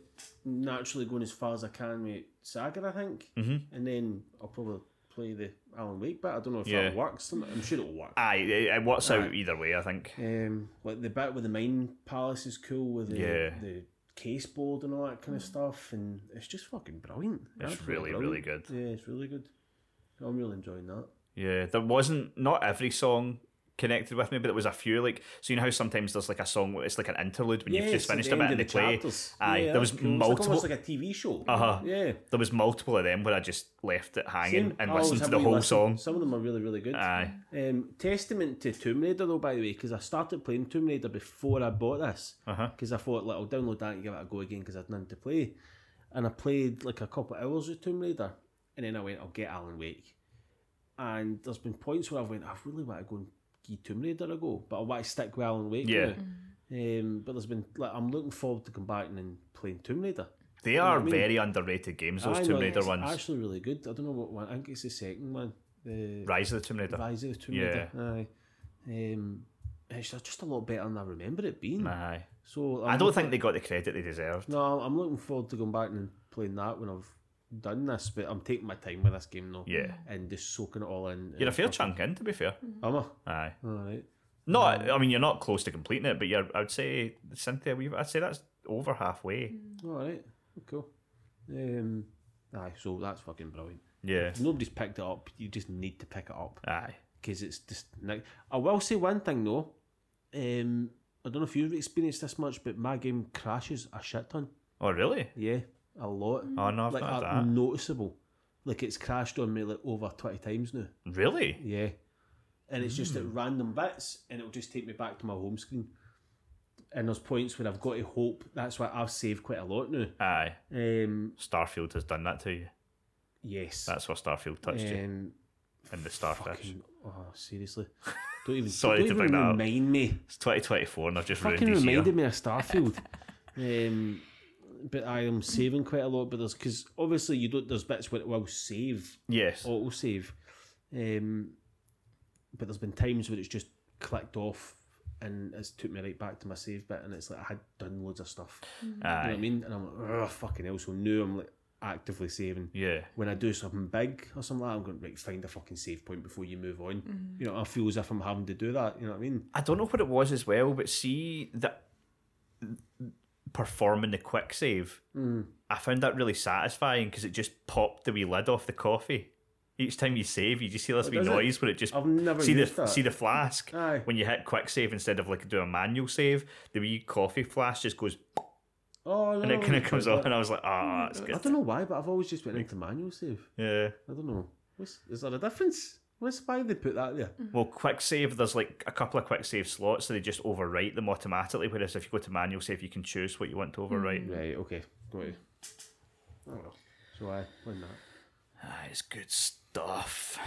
naturally going as far as I can with Saga, I think, mm-hmm. and then I'll probably play the Alan Wake bit. I don't know if Yeah. that works. I'm I'm sure it'll work. Aye, it, it works out either way, I think. Um, like the bit with the mind palace is cool with the Yeah. the case board and all that kind of stuff, and it's just fucking brilliant. It's Absolutely really, really good. Yeah, it's really good. I'm really enjoying that. Yeah, there wasn't not every song connected with me, but there was a few like so you know how sometimes there's like a song it's like an interlude when you've just finished a bit and they of the play. chapters. Aye, Yeah, there was cool. It's multiple. like like a TV show. Uh-huh. Yeah. there was multiple of them where I just left it hanging Same. and listened to the whole listen. song. Some of them are really, really good. Aye, Um, testament to Tomb Raider though, by the way, because I started playing Tomb Raider before I bought this. Uh-huh. Because I thought, like, I'll download that and give it a go again because I'd nothing to play. And I played like a couple of hours with Tomb Raider, and then I went, I'll get Alan Wake. And there's been points where I've went, I really want to go and give Tomb Raider a go, but I want to stick with Alan Wake. Yeah. Um, but there's been like I'm looking forward to back and playing Tomb Raider. they are I mean? very underrated games. Those I Tomb know, Raider ones, actually really good. I don't know what one. I think it's the second one. The Rise of the Tomb Raider. Rise of the Tomb Yeah. Raider. Aye. Um, it's just a lot better than I remember it being. Aye, So I I'm don't think they got the credit they deserved. No, I'm looking forward to going back and playing that when I've done this. But I'm taking my time with this game now. Yeah, And just soaking it all in. you're a fair chunk in, to be fair. Am I? Aye, All right. not. I mean, you're not close to completing it, but you're. I would say Cynthia Weaver. I'd say that's over halfway. All right. Cool. Um. Aye. So that's fucking brilliant. Yeah. If nobody's picked it up. You just need to pick it up. Aye. because it's just. Like, I will say one thing though. Um, I don't know if you've experienced this much, but my game crashes a shit ton. Oh, really? Yeah, a lot. Oh no, I've like not that. noticeable. Like it's crashed on me like over twenty times now. Really? Yeah, and it's just at Hmm. random bits, and it'll just take me back to my home screen. And there's points where I've got to hope. That's why I've saved quite a lot now. Aye. Um, Starfield has done that to you. yes. That's where Starfield touched you. um, And the starfish. fucking, oh, seriously. Don't even, Sorry don't to even bring that up. remind me. It's 2024 and I've just ruined fucking year. reminded me of Starfield. um, but I am saving quite a lot. But there's because obviously you don't. There's bits where it will save, Yes. auto save, um, but there's been times where it's just clicked off and it's took me right back to my save bit, and it's like I had done loads of stuff. You know what I mean? And I'm like, oh fucking hell! So now I'm like actively saving. Yeah. When I do something big or something like that, I'm going to right find a fucking save point before you move on. You know, I feel as if I'm having to do that. You know what I mean? I don't know what it was as well, but see that performing the quick save, I found that really satisfying because it just popped the wee lid off the coffee. Each time you save, you just see this wee does it? noise where it just I've never see the that. see the flask Aye. when you hit quick save instead of like doing a manual save. The wee coffee flask just goes Oh, and it kind of comes up, and I was like, ah, that's I don't know why, but I've always just went into manual save. Yeah. I don't know. What's, is there a difference? What's why they put that there? Well, quick save, there's like a couple of quick save slots, so they just overwrite them automatically. Whereas if you go to manual save, you can choose what you want to overwrite. Right. Okay. Got it. Oh well. So I win that. Ah, it's good stuff.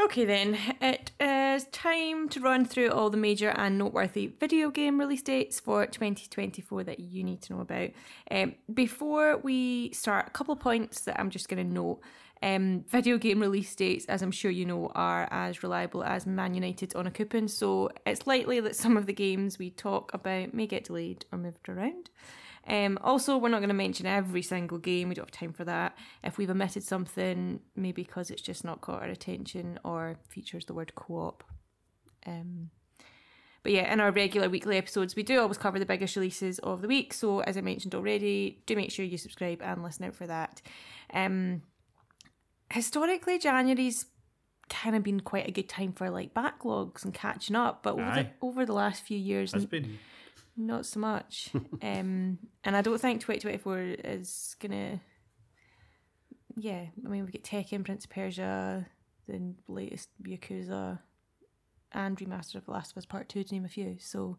Okay, then it is time to run through all the major and noteworthy video game release dates for 2024 that you need to know about. Um, before we start, a couple of points that I'm just going to note. Um, video game release dates, as I'm sure you know, are as reliable as Man United on a coupon, so it's likely that some of the games we talk about may get delayed or moved around. Um, also, we're not going to mention every single game. We don't have time for that. If we've omitted something, maybe because it's just not caught our attention or features the word co-op. Um, but yeah, in our regular weekly episodes, we do always cover the biggest releases of the week. So as I mentioned already, do make sure you subscribe and listen out for that. Um, historically, January's kind of been quite a good time for like backlogs and catching up. But over the, over the last few years, Has been. not so much. um, and I don't think 2024 is gonna. Yeah, I mean, we get Tekken, Prince of Persia, the latest Yakuza, and remaster of The Last of Us Part 2, to name a few. So,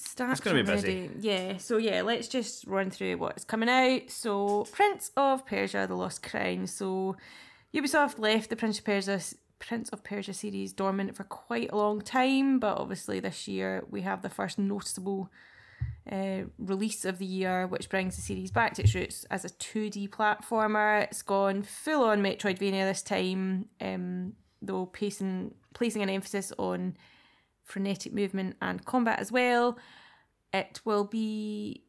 stacks gonna be busy. Yeah, so yeah, let's just run through what's coming out. So, Prince of Persia, The Lost Crown. So, Ubisoft left the Prince of Persia Prince of Persia series dormant for quite a long time, but obviously this year we have the first noticeable uh, release of the year, which brings the series back to its roots as a 2D platformer. It's gone full on Metroidvania this time, um, though placing, placing an emphasis on frenetic movement and combat as well. It will be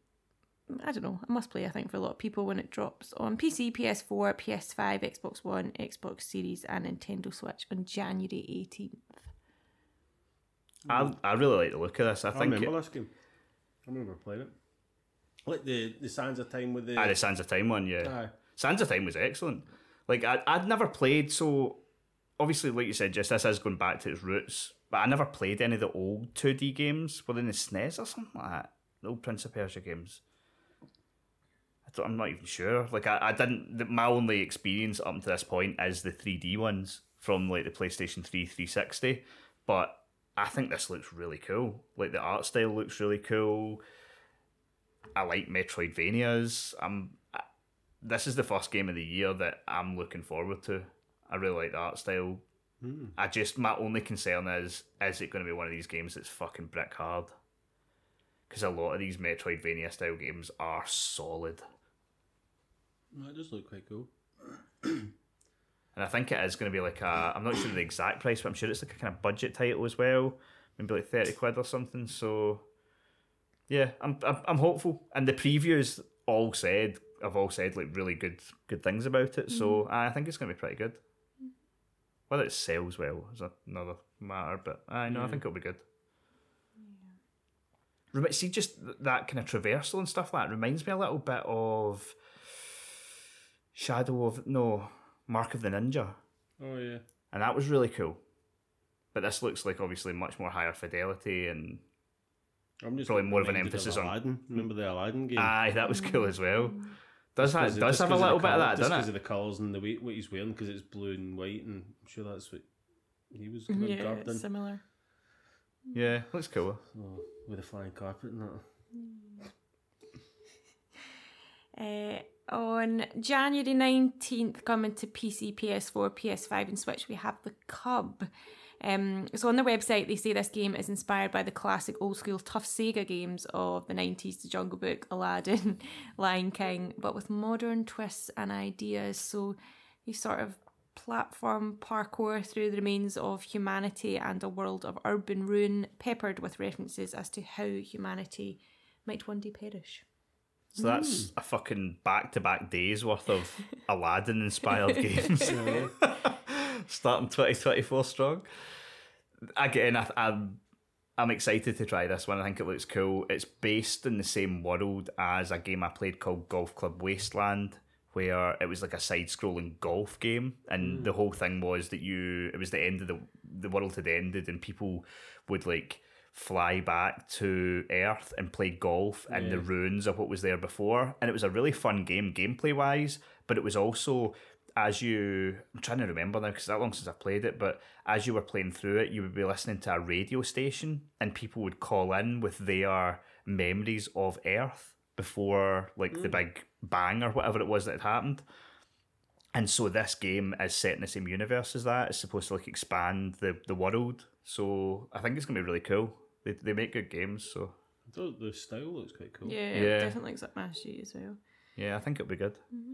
I don't know, a must play, I think, for a lot of people when it drops on PC, PS4, PS5, Xbox One, Xbox Series, and Nintendo Switch on January 18th. I, I really like the look of this. I I think remember it, this game. I remember playing it. Like the the Sands of Time with the. ah, the Sands of Time one, yeah. Aye. Sands of Time was excellent. Like I, I'd never played, so obviously, like you said, just this is going back to its roots. But I never played any of the old two D games within the SNES or something like that. The old Prince of Persia games. I I'm not even sure. Like I, I didn't. My only experience up to this point is the 3D ones from like the PlayStation 3 360. But I think this looks really cool. Like the art style looks really cool. I like Metroidvanias. I'm this is the first game of the year that I'm looking forward to. I really like the art style. I just my only concern is is it going to be one of these games that's fucking brick hard? Because a lot of these Metroidvania style games are solid, That does look quite cool. and I think it is going to be like a. I'm not sure the exact price, but I'm sure it's like a kind of budget title as well, maybe like thirty quid or something. So, yeah, I'm I'm, I'm hopeful. And the previews all said I've all said like really good good things about it. So mm-hmm. I think it's going to be pretty good. Whether it sells well is another matter, but I know I think it'll be good. Remi- See, just that kind of traversal and stuff like that reminds me a little bit of Shadow of no Mark of the Ninja, Oh yeah. and that was really cool. But this looks like obviously much more higher fidelity, and I'm just Probably more of an emphasis on- Aladdin. Remember the Aladdin game? aye, that was cool as well. Mm. Does Just that 'cause- does have a little the bit of that, doesn't it? because of the colours and the way what he's wearing, because it's blue and white, and I'm sure that's what he was kind of Yeah, garbed in. it's similar. Yeah, looks cool. Oh, with a flying carpet and that. Uh, on January 19th, coming to PC, PS4, PS5, and Switch, we have The Cub. Um, so on their website, they say this game is inspired by the classic old school tough Sega games of the 90s, The Jungle Book, Aladdin, Lion King, but with modern twists and ideas. So you sort of platform parkour through the remains of humanity and a world of urban ruin, peppered with references as to how humanity might one day perish. So that's a fucking back to back days worth of Aladdin inspired games. Starting 2024 strong. Again, I, I'm, I'm excited to try this one. I think it looks cool. It's based in the same world as a game I played called Golf Club Wasteland, where it was like a side scrolling golf game. And hmm. the whole thing was that you, it was the end of the, the world had ended and people would like fly back to Earth and play golf in the ruins of what was there before. And it was a really fun game, gameplay wise, but it was also as you I'm trying to remember now because that long since I've played it, but as you were playing through it, you would be listening to a radio station and people would call in with their memories of Earth before like the hmm. big bang or whatever it was that had happened. And so this game is set in the same universe as that. It's supposed to like expand the, the world. So I think it's gonna be really cool. They they make good games, so I the style looks quite cool. Yeah, Yeah. definitely looks like my sheet as well. yeah, I think it'll be good. Mm-hmm.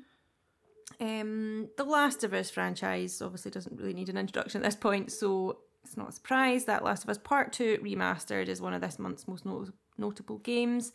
Um, the Last of Us franchise obviously doesn't really need an introduction at this point, so it's not a surprise that Last of Us Part 2 Remastered is one of this month's most not- notable games.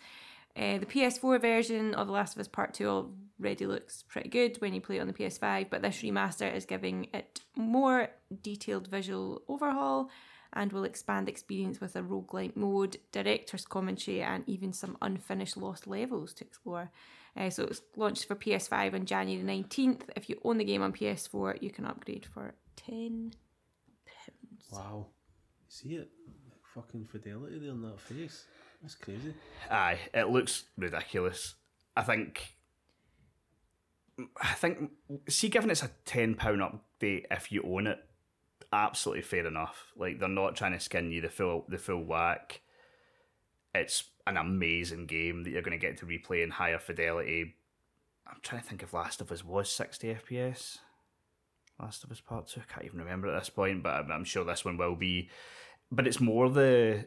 Uh, the PS4 version of The Last of Us Part 2 already looks pretty good when you play it on the PS5, but this remaster is giving it more detailed visual overhaul and will expand experience with a roguelike mode, director's commentary, and even some unfinished lost levels to explore. Uh, so it's launched for PS5 on January 19th. If you own the game on PS4, you can upgrade for 10 pounds. Wow. See it? Like fucking fidelity there on that face. That's crazy. Aye, it looks ridiculous. I think. I think. See, given it's a ten pound update if you own it, absolutely fair enough. Like they're not trying to skin you the full the full whack. It's an amazing game that you're going to get to replay in higher fidelity. I'm trying to think if Last of Us was sixty FPS. Last of Us Part Two. I can't even remember at this point, but I'm, I'm sure this one will be. But it's more the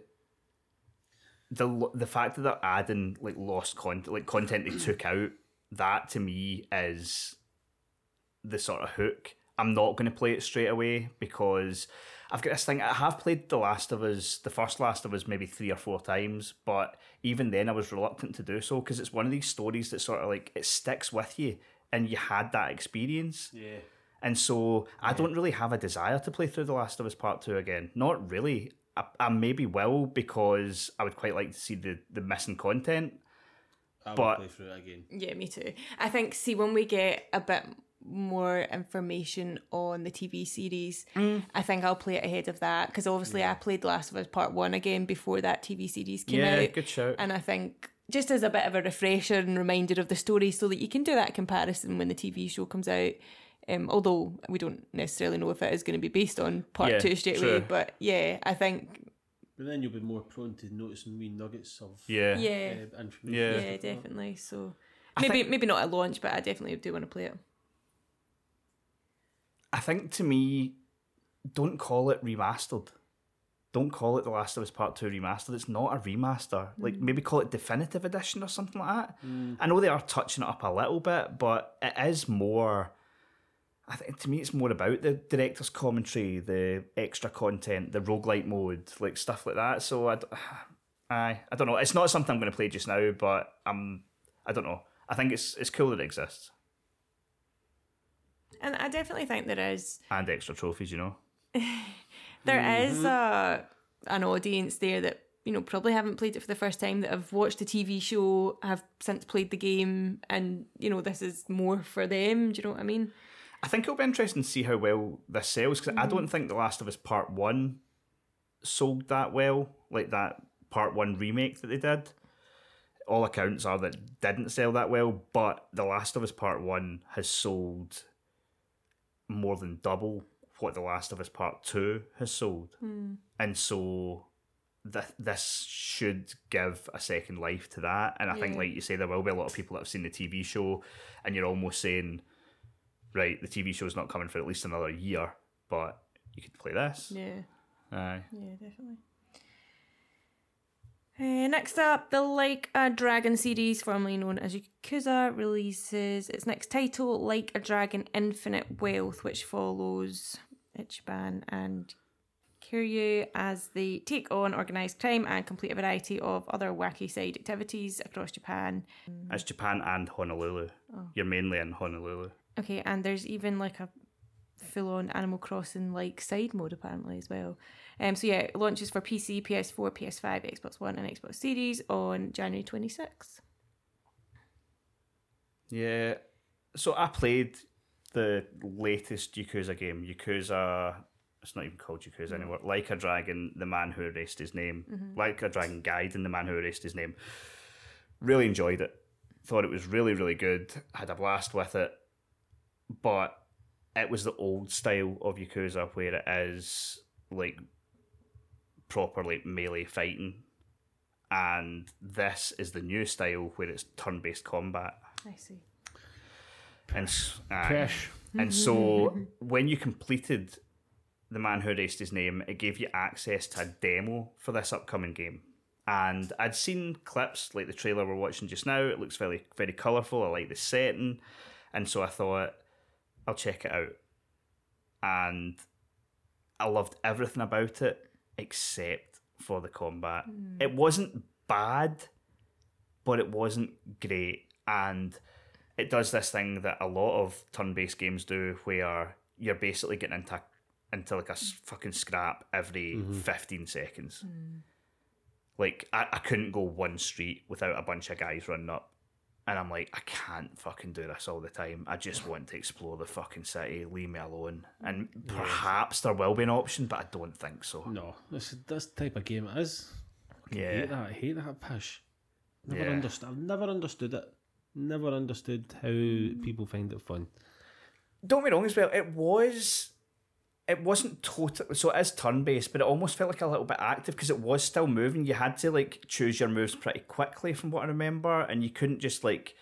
the the fact that they're adding like lost content, like content they took out, that to me is the sort of hook. I'm not going to play it straight away because I've got this thing. I have played The Last of Us, the first Last of Us, maybe three or four times, but even then I was reluctant to do so because it's one of these stories that sort of like it sticks with you, and you had that experience. Yeah. And so I don't really have a desire to play through The Last of Us Part 2 again. Not really. I, I maybe will because I would quite like to see the, the missing content. I will But- play through it again. Yeah, me too. I think, see, when we get a bit more information on the TV series, I think I'll play it ahead of that because obviously I played Last of Us Part 1 again before that TV series came out. Yeah, good show. And I think just as a bit of a refresher and reminder of the story so that you can do that comparison when the TV show comes out. Um, although we don't necessarily know if it is going to be based on part Yeah, two straight true. away, but yeah, I think But then you'll be more prone to noticing wee nuggets of yeah. yeah, uh, information. Yeah. yeah, stuff like that. definitely. So I maybe think- maybe not at launch, but I definitely do want to play it. I think to me, don't call it remastered. Don't call it The Last of Us Part 2 remastered. It's not a remaster. Like, mm. maybe call it Definitive Edition or something like that. Mm. I know they are touching it up a little bit, but it is more. I think to me, it's more about the director's commentary, the extra content, the roguelite mode, like stuff like that. So I, I, I don't know. It's not something I'm going to play just now, but I'm. I don't know. I think it's it's cool that it exists And I definitely think there is and extra trophies. You know. there is a an audience there that you know probably haven't played it for the first time that have watched the TV show, have since played the game, and you know this is more for them. Do you know what I mean? I think it'll be interesting to see how well this sells because I mm-hmm. don't think The Last of Us Part One sold that well, like that Part One remake that they did. All accounts are that didn't sell that well, but The Last of Us Part One has sold more than double what The Last of Us Part Two has sold, hmm. and so th- this should give a second life to that. And I think, like you say, there will be a lot of people that have seen the TV show, and you're almost saying right, the TV show's not coming for at least another year, but you could play this. Yeah. Aye. Yeah, definitely. Uh, next up, the Like a Dragon series, formerly known as Yakuza, releases its next title, Like a Dragon Infinite Wealth, which follows Ichiban and Kiryu as they take on organised crime and complete a variety of other wacky side activities across Japan. It's Japan and Honolulu. You're mainly in Honolulu. Okay, and there's even like a full on Animal Crossing like side mode apparently as well. Um, so yeah, it launches for PC, PS4, PS5, Xbox One, and Xbox Series on January 26th. Yeah. So I played the latest Yakuza game, Yakuza. It's not even called Yakuza anymore. Like a Dragon, the man who erased his name. Like a Dragon Gaiden the man who erased his name. Really enjoyed it. Thought it was really, really good. Had a blast with it. But it was the old style of Yakuza where it is like proper like melee fighting. And this is the new style where it's turn based combat. I see. And, s- aye. And so mm-hmm. Mm-hmm. when you completed the man who erased his name, it gave you access to a demo for this upcoming game. And I'd seen clips like the trailer we're watching just now. It looks very, very colourful. I like the setting, and so I thought I'll check it out. And I loved everything about it except for the combat. Hmm. It wasn't bad, but it wasn't great. And it does this thing that a lot of turn-based games do, where you're basically getting into into like a fucking scrap every mm-hmm. fifteen seconds. Hmm. Like I, I couldn't go one street without a bunch of guys running up, and I'm like, I can't fucking do this all the time. I just want to explore the fucking city. Leave me alone. And perhaps there will be an option, but I don't think so. No, this this type of game it is. I Yeah. hate that. I hate that pish. Never Yeah. understood. I've never understood it. Never understood how people find it fun. don't me wrong as well. It was, it wasn't total. So it is turn based, but it almost felt like a little bit active because it was still moving. You had to like choose your moves pretty quickly, from what I remember, and you couldn't just like.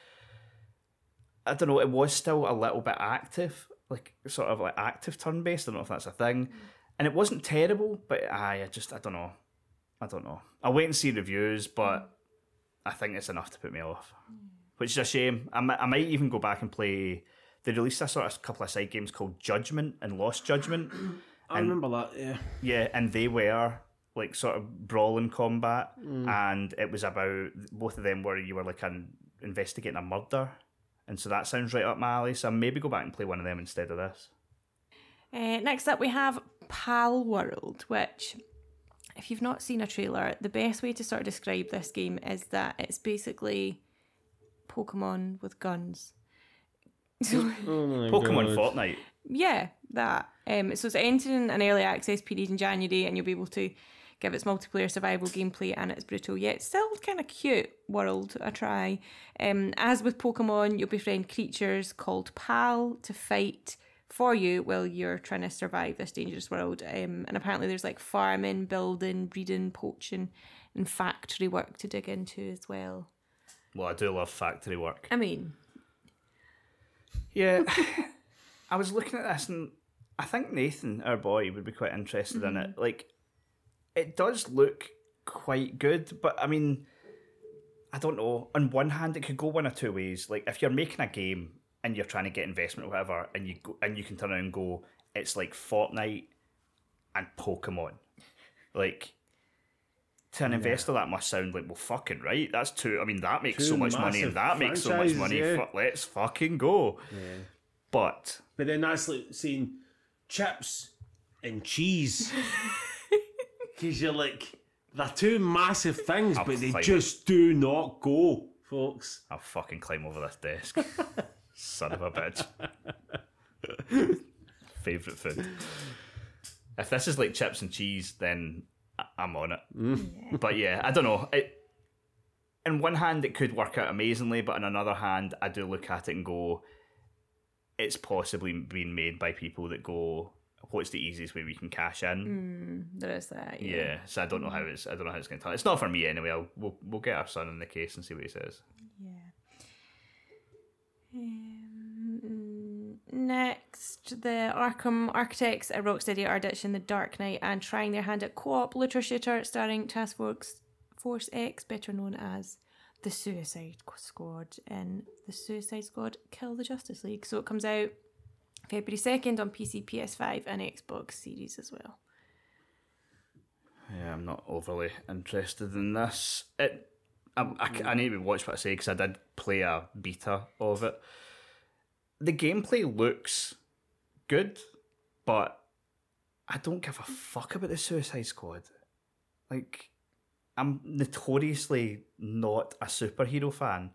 I don't know. It was still a little bit active, like sort of like active turn based. I don't know if that's a thing, mm. and it wasn't terrible, but aye, I just I don't know. I don't know. I'll wait and see reviews, but mm. I think it's enough to put me off, mm. which is a shame. I I might even go back and play. They released a sort of couple of side games called Judgment and Lost Judgment. I remember that. Yeah. Yeah, and they were like sort of brawling combat, and it was about both of them where you were like an investigating a murder, and so that sounds right up my alley. So maybe go back and play one of them instead of this. Uh, next up, we have Palworld, which, if you've not seen a trailer, the best way to sort of describe this game is that it's basically Pokemon with guns. So, Oh Pokemon God. Fortnite. yeah, that. Um, so it's entering an early access period in January, and you'll be able to give its multiplayer survival gameplay and it's brutal yet still kind of cute world a try. Um, as with Pokemon, you'll befriend creatures called Pal to fight for you while you're trying to survive this dangerous world. Um, and apparently there's like farming, building, breeding, poaching, and factory work to dig into as well. Well, I do love factory work. I mean, Yeah, I was looking at this, and I think Nathan, our boy, would be quite interested in it. Mm-hmm. Like, it does look quite good, but I mean, I don't know. On one hand, it could go one or two ways. Like, if you're making a game and you're trying to get investment or whatever, and you go, and you can turn around and go, it's like Fortnite and Pokemon, like. To an investor, that must sound like well, fucking right. That's two. I mean, that makes Two so much money, and that makes so much money. yeah. Let's fucking go. But But then that's like saying chips and cheese. Because you're like, they're two massive things, I'll but they just do not go, folks. I'll fucking climb over this desk. Son of a bitch. Favourite food. If this is like chips and cheese, then I'm on it. But yeah, I don't know. It, in one hand, it could work out amazingly, but on another hand, I do look at it and go, it's possibly being made by people that go, what's the easiest way we can cash in? there is that. Yeah. Yeah, so I don't know how it's. I don't know how it's going to turn. It's not for me anyway. I'll, we'll we'll get our son in the case and see what he says. Yeah. Um, next, the Arkham Architects at Rocksteady are ditching the Dark Knight and trying their hand at co-op looter shooter starring Task Force Force X, better known as the Suicide Squad in the Suicide Squad Kill the Justice League. So it comes out February 2nd on PC, PS5, and Xbox Series as well. Yeah, I'm not overly interested in this. It, I, I, I need to watch what I say because I did play a beta of it. The gameplay looks good, but I don't give a fuck about the Suicide Squad. Like, I'm notoriously not a superhero fan,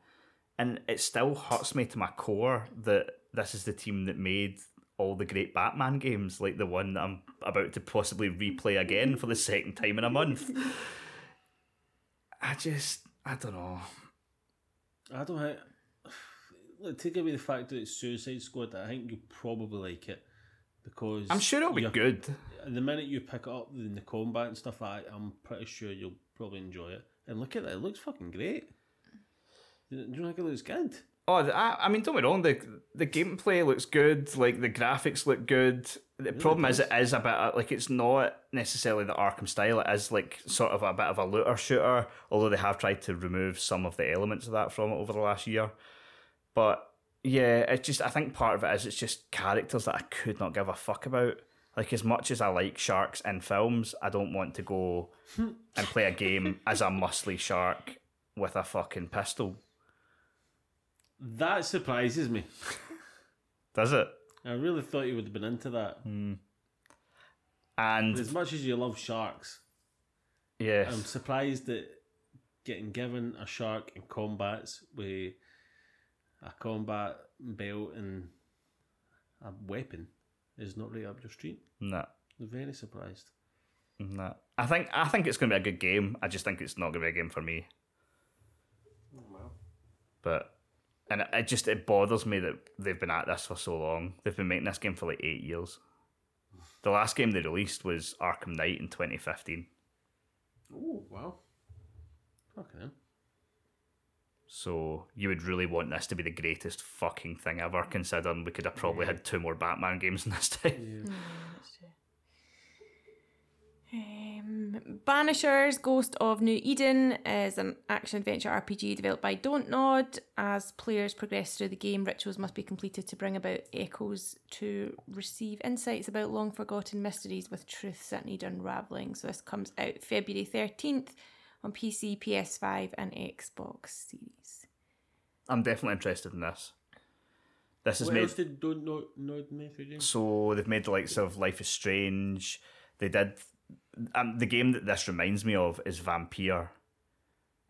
and it still hurts me to my core that this is the team that made all the great Batman games, like the one that I'm about to possibly replay again for the second time in a month. I just, I don't know. I don't take away the fact that it's Suicide Squad, I think you probably like it because I'm sure it'll be good. The minute you pick it up in the combat and stuff, like that, I'm pretty sure you'll probably enjoy it. And look at that, it looks fucking great. Do you think it looks good? Oh, I, I mean, don't get me wrong. The the gameplay looks good. Like the graphics look good. The problem is, it is a bit like it's not necessarily the Arkham style. It is like sort of a bit of a looter shooter. Although they have tried to remove some of the elements of that from it over the last year. But yeah, it's just I think part of it is it's just characters that I could not give a fuck about. Like as much as I like sharks in films, I don't want to go and play a game as a muscly shark with a fucking pistol. That surprises me. Does it? I really thought you would have been into that. Hmm. And As much as you love sharks, yeah, I'm surprised that getting given a shark in combats with a combat belt and a weapon is not right up your street. no, I'm very surprised. no. I think I think it's going to be a good game. I just think it's not going to be a game for me. Oh, but and it, it just it bothers me that they've been at this for so long. They've been making this game for like eight years. The last game they released was Arkham Knight in 2015. Oh wow! Fucking hell. So you would really want this to be the greatest fucking thing ever, considering we could have probably had two more Batman games in this time. Um, Banishers Ghost of New Eden is an action adventure RPG developed by Don't Nod. As players progress through the game, rituals must be completed to bring about echoes to receive insights about long forgotten mysteries with truths that need unravelling. So, this comes out February 13th on PC, PS5, and Xbox Series. I'm definitely interested in this. This is What made else did don't know know method So they've made the likes of Life is Strange. They did um, the game that this reminds me of is Vampyr,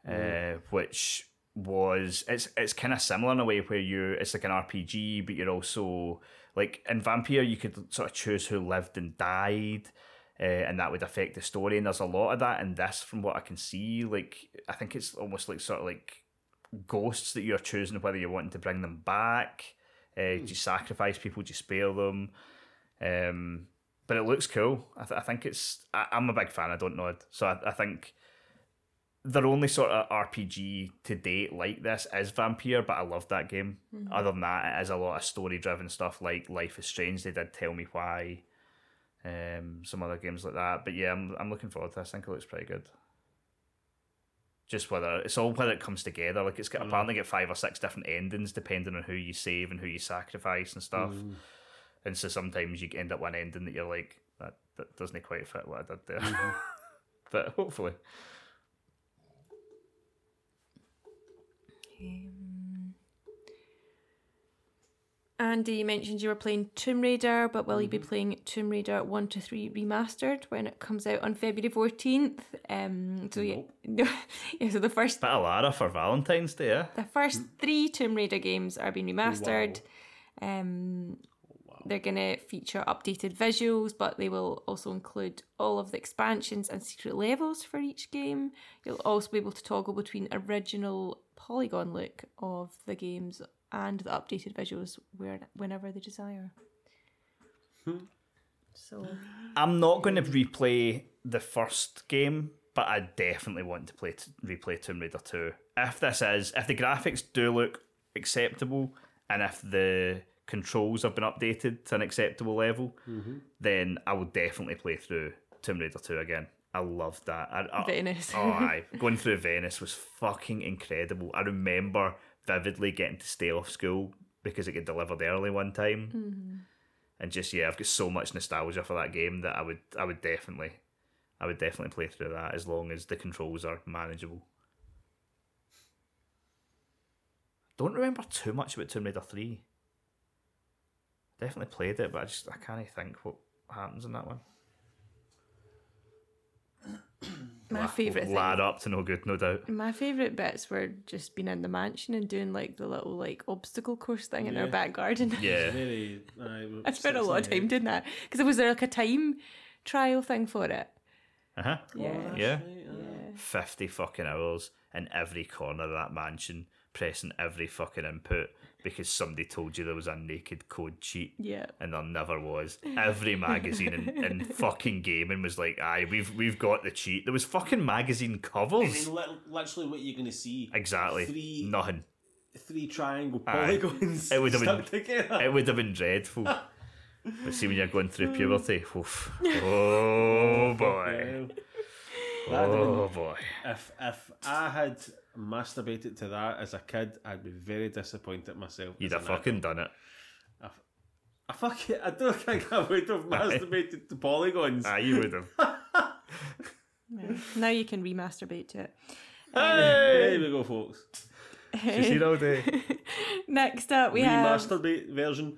uh, which was it's it's kind of similar in a way where you it's like an RPG, but you're also like in Vampyr you could sort of choose who lived and died. Uh, and that would affect the story, and there's a lot of that in this, from what I can see. Like, I think it's almost like sort of like ghosts that you're choosing whether you're wanting to bring them back. Uh, Do you sacrifice people? Do you spare them? Um, but it looks cool. I, th- I think it's. I, I'm a big fan. I don't know it, so I, I think their only sort of RPG to date like this is Vampyr, but I love that game. Other than that, it is a lot of story driven stuff like Life is Strange. They did tell me why. Um, some other games like that, but yeah, I'm I'm looking forward to this. I think it looks pretty good. Just whether it's all whether it comes together. Like it's got mm. apparently get five or six different endings depending on who you save and who you sacrifice and stuff. Mm. And so sometimes you end up one ending that you're like, that, that doesn't quite fit what I did there. Mm-hmm. but hopefully. Andy, you mentioned you were playing Tomb Raider, but will you be playing Tomb Raider 1 to 3 Remastered when it comes out on February 14th? Um, so, yeah, yeah, so the first Bit of Lara for Valentine's Day, eh? the first three Tomb Raider games are being remastered. Um, They're going to feature updated visuals, but they will also include all of the expansions and secret levels for each game. You'll also be able to toggle between original polygon look of the games and the updated visuals where, whenever they desire. so, I'm not going to replay the first game, but I definitely want to play replay Tomb Raider 2. If this is, if the graphics do look acceptable, and if the controls have been updated to an acceptable level, Mm-hmm. then I will definitely play through Tomb Raider 2 again. I loved that. I, I, Venice. oh, aye. Going through Venice was fucking incredible. I remember vividly getting to stay off school because it got delivered early one time. Mm-hmm. And just yeah, I've got so much nostalgia for that game that I would I would definitely I would definitely play through that as long as the controls are manageable. Don't remember too much about Tomb Raider 3. Definitely played it, but I just I can't think what happens in that one. My favourite thing. Lad up to no good, no doubt. My favourite bits were just being in the mansion and doing like the little like obstacle course thing in our back garden. Yeah. Very. aye, I spent a lot of time doing that because it was there like a time trial thing for it? Uh huh. Yeah. Yeah. Right, aye. 50 fucking hours in every corner of that mansion, pressing every fucking input because somebody told you there was a naked code cheat. Yeah. And there never was. Every magazine in, in fucking gaming was like, aye, we've we've got the cheat. There was fucking magazine And covers. then li- literally what you're going to see. Exactly. Three, Nothing. three triangle Aye. polygons It would have been- together. It would have been dreadful. But see when you're going through hmm. puberty, oof. oh, oh boy. Well, oh, that'd been- Oh boy. if if I had masturbated to that as a kid, I'd be very disappointed myself. You'd have an fucking done it. adult. I fuck it. I don't think I would have masturbated to polygons. Aye, you would have. Now you can remasturbate to it. Um, there we go, folks. You see all day. Next up, we have Remasturbate version.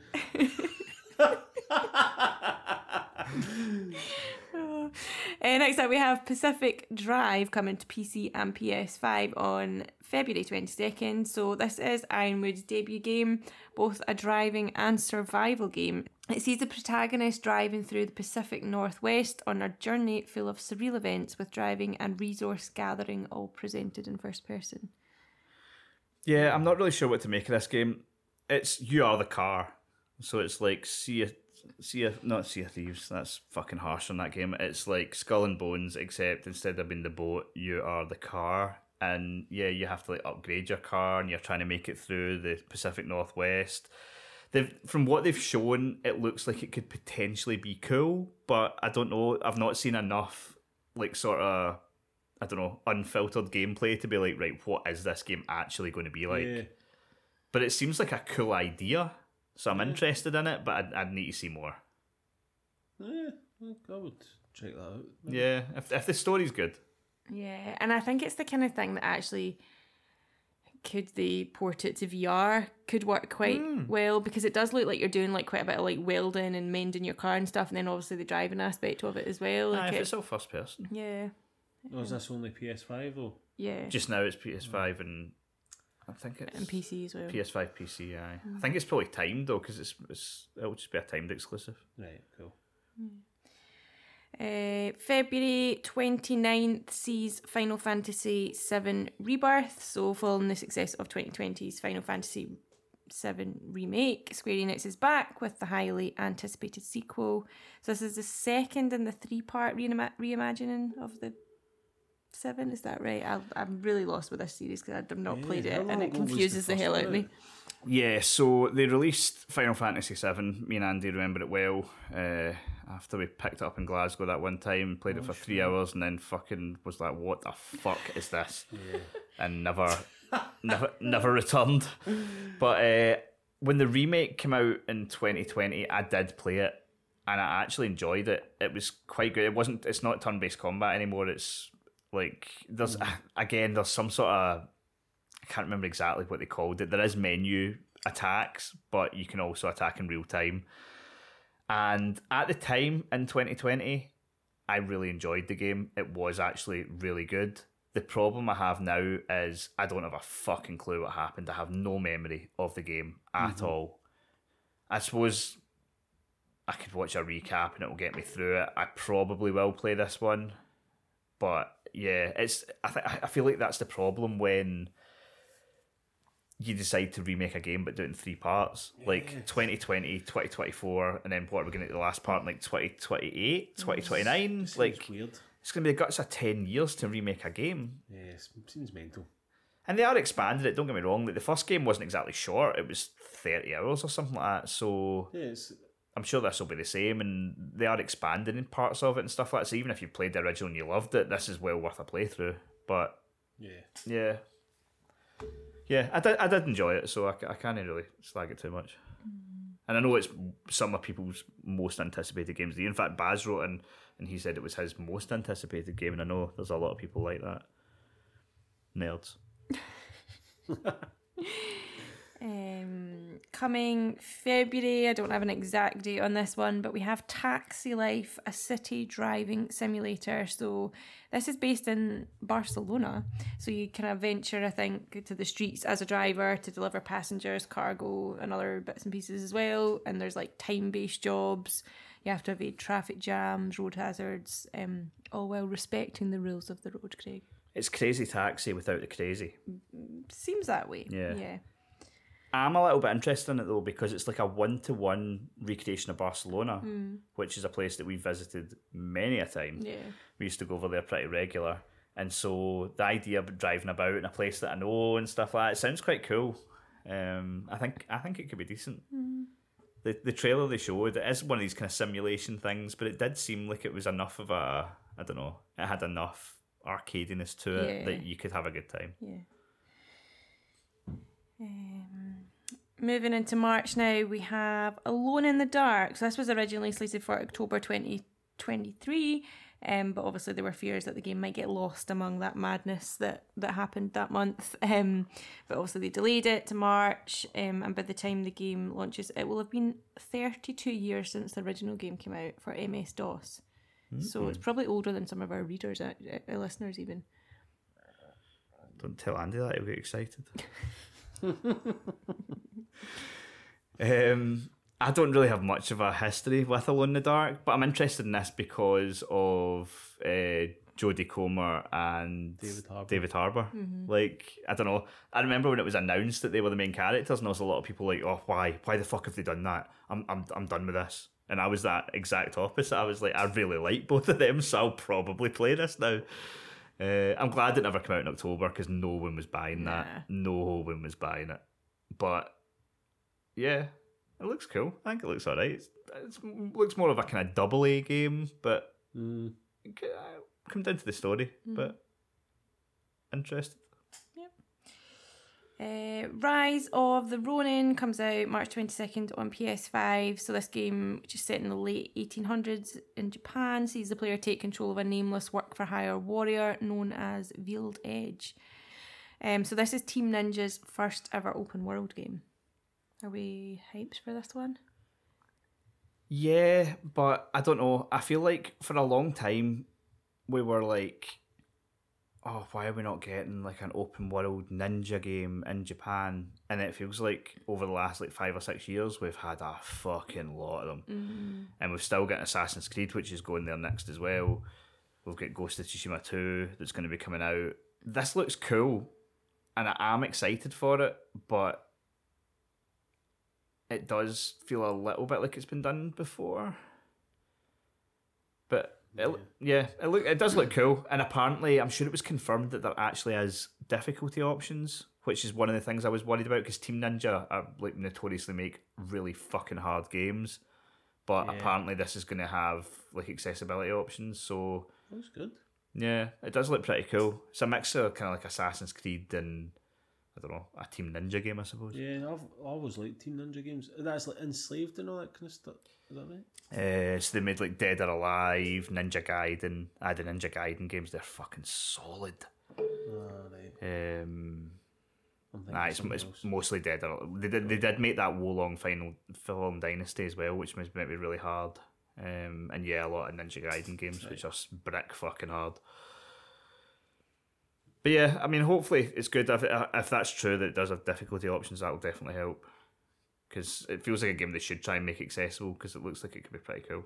Uh, next up, we have Pacific Drive coming to PC and PS5 on February 22nd. So, this is Ironwood's debut game, both a driving and survival game. It sees the protagonist driving through the Pacific Northwest on a journey full of surreal events with driving and resource gathering all presented in first person. Yeah, I'm not really sure what to make of this game. It's you are the car, so it's like see a see a not Sea of Thieves. That's fucking harsh on that game. It's like Skull and Bones, except instead of being the boat, you are the car, and yeah, you have to like upgrade your car, and you're trying to make it through the Pacific Northwest. They've, from what they've shown, it looks like it could potentially be cool, but I don't know. I've not seen enough like sort of I don't know unfiltered gameplay to be like right, what is this game actually going to be like? yeah. but it seems like a cool idea, so I'm interested in it. But I'd, I'd need to see more. Yeah, I would check that out. Yeah, if if the story's good, Yeah, and I think it's the kind of thing that actually could they port it to VR could work quite hmm. well because it does look like you're doing like quite a bit of like welding and mending your car and stuff, and then obviously the driving aspect of it as well. Aye, Like if it- it's all first person. yeah, Oh, is this only PS5 though? yeah, Just now it's PS5 and I think it's and PC as well. PS5 PC. Aye, I think it's probably timed though because it's, it's it'll just be a timed exclusive. Right, cool. Uh, February 29th sees Final Fantasy VII Rebirth. So, following the success of 2020's Final Fantasy VII Remake, Square Enix is back with the highly anticipated sequel. So, this is the second in the three part reima- reimagining of the Seven, is that right? I, I'm really lost with this series because I've not Yeah, played it and it ago was the confuses the hell out of me. Yeah, so they released Final Fantasy VII. Me and Andy remember it well. Uh, after we picked it up in Glasgow that one time, played it for three hours, and then fucking was like, "What the fuck is this?" And never, never, never returned. But uh, when the remake came out in 2020, I did play it, and I actually enjoyed it. It was quite good. It wasn't. It's not turn-based combat anymore. It's like there's mm. again there's some sort of I can't remember exactly what they called it. There is menu attacks, but you can also attack in real time. And at the time in 2020, I really enjoyed the game. It was actually really good. The problem I have now is I don't have a fucking clue what happened. I have no memory of the game at mm-hmm. all. I suppose I could watch a recap and it will get me through it. I probably will play this one, but yeah, it's. I think I feel like that's the problem when you decide to remake a game but do it in three parts like 2020 2024 and then what are we going to get the last part in like 2028 mm, 2029 Seems like weird. it's going to be the guts of 10 years to remake a game Yeah, it seems mental. And they are expanding it. Don't get me wrong. Like the first game wasn't exactly short. It was thirty hours or something like that. So Yeah, it's, I'm sure this will be the same, and they are expanding in parts of it and stuff like that. So even if you played the original and you loved it, this is well worth a playthrough. But yeah. yeah, yeah, I did, I did enjoy it, so I, ca- I can't really slag it too much. And I know it's some of people's most anticipated games. the. In fact, Baz wrote in and he said it was his most anticipated game, and I know there's a lot of people like that. Nerds. Um, coming February, I don't have an exact date on this one, but we have Taxi Life, a city driving simulator. So this is based in Barcelona. So you kind of venture, I think, to the streets as a driver to deliver passengers, cargo, and other bits and pieces as well. And there's like time-based jobs. You have to evade traffic jams, road hazards, um, all while respecting the rules of the road, Craig. It's crazy taxi without the crazy. Seems that way. Yeah. Yeah. I'm a little bit interested in it though because it's like a one to one recreation of Barcelona, which is a place that we visited many a time. Yeah. We used to go over there pretty regular. And so the idea of driving about in a place that I know and stuff like that it sounds quite cool. Um, I think I think it could be decent. The the trailer they showed it is one of these kind of simulation things, but it did seem like it was enough of a I don't know. It had enough arcadiness to it Yeah. that you could have a good time. Yeah. Um, moving into March now, we have Alone in the Dark. So this was originally slated for October 2023, um, but obviously there were fears that the game might get lost among that madness that, that happened that month. Um, but obviously they delayed it to March, um, and by the time the game launches, it will have been 32 years since the original game came out for MS DOS. So it's probably older than some of our readers, uh, uh, listeners, even. Don't tell Andy that; he'll get excited. um, I don't really have much of a history with Alone in the Dark, but I'm interested in this because of uh, Jodie Comer and David Harbour. David Harbour. Like, I don't know. I remember when it was announced that they were the main characters, and there was a lot of people like, "Oh, why? Why the fuck have they done that? I'm, I'm, I'm done with this." And I was that exact opposite. I was like, I really like both of them, so I'll probably play this now. Uh, I'm glad it never came out in October because no one was buying that. No one was buying it. But yeah, it looks cool. I think it looks alright. It's, it's looks more of a kind of double A game, but Mm. it uh, come down to the story. But interested. Uh, Rise of the Ronin comes out March 22nd on PS5. So, this game, which is set in the late 1800s in Japan, sees the player take control of a nameless work for hire warrior known as Veiled Edge. Um, so, this is Team Ninja's first ever open world game. Are we hyped for this one? Yeah, but I don't know. I feel like for a long time we were like, oh, why are we not getting like an open world ninja game in Japan? And it feels like over the last like five or six years we've had a fucking lot of them, mm-hmm. and we've still got Assassin's Creed, which is going there next as well. We've got Ghost of Tsushima two that's going to be coming out. This looks cool, and I am excited for it, but it does feel a little bit like it's been done before. It, yeah, it look it does look cool, and apparently, I'm sure it was confirmed that there actually is difficulty options, which is one of the things I was worried about because Team Ninja are like notoriously make really fucking hard games, but Yeah. apparently this is going to have like accessibility options. So That's good. yeah, it does look pretty cool. It's a mix of kind of like Assassin's Creed and I don't know a Team Ninja game, I suppose. Yeah, I've always liked Team Ninja games. That's like enslaved and all that kind of stuff. Is that right? Uh, so they made like Dead or Alive, Ninja Gaiden. I the Ninja Gaiden games. They're fucking solid. Ah, right. Um, nah, it's, it's mostly Dead or They did they did make that Wolong Final Film Dynasty as well, which must be really hard. Um, and yeah, a lot of Ninja Gaiden games, which are brick fucking hard. But yeah, I mean, hopefully it's good. If, if that's true that it does have difficulty options, that will definitely help. Because it feels like a game they should try and make accessible because it looks like it could be pretty cool.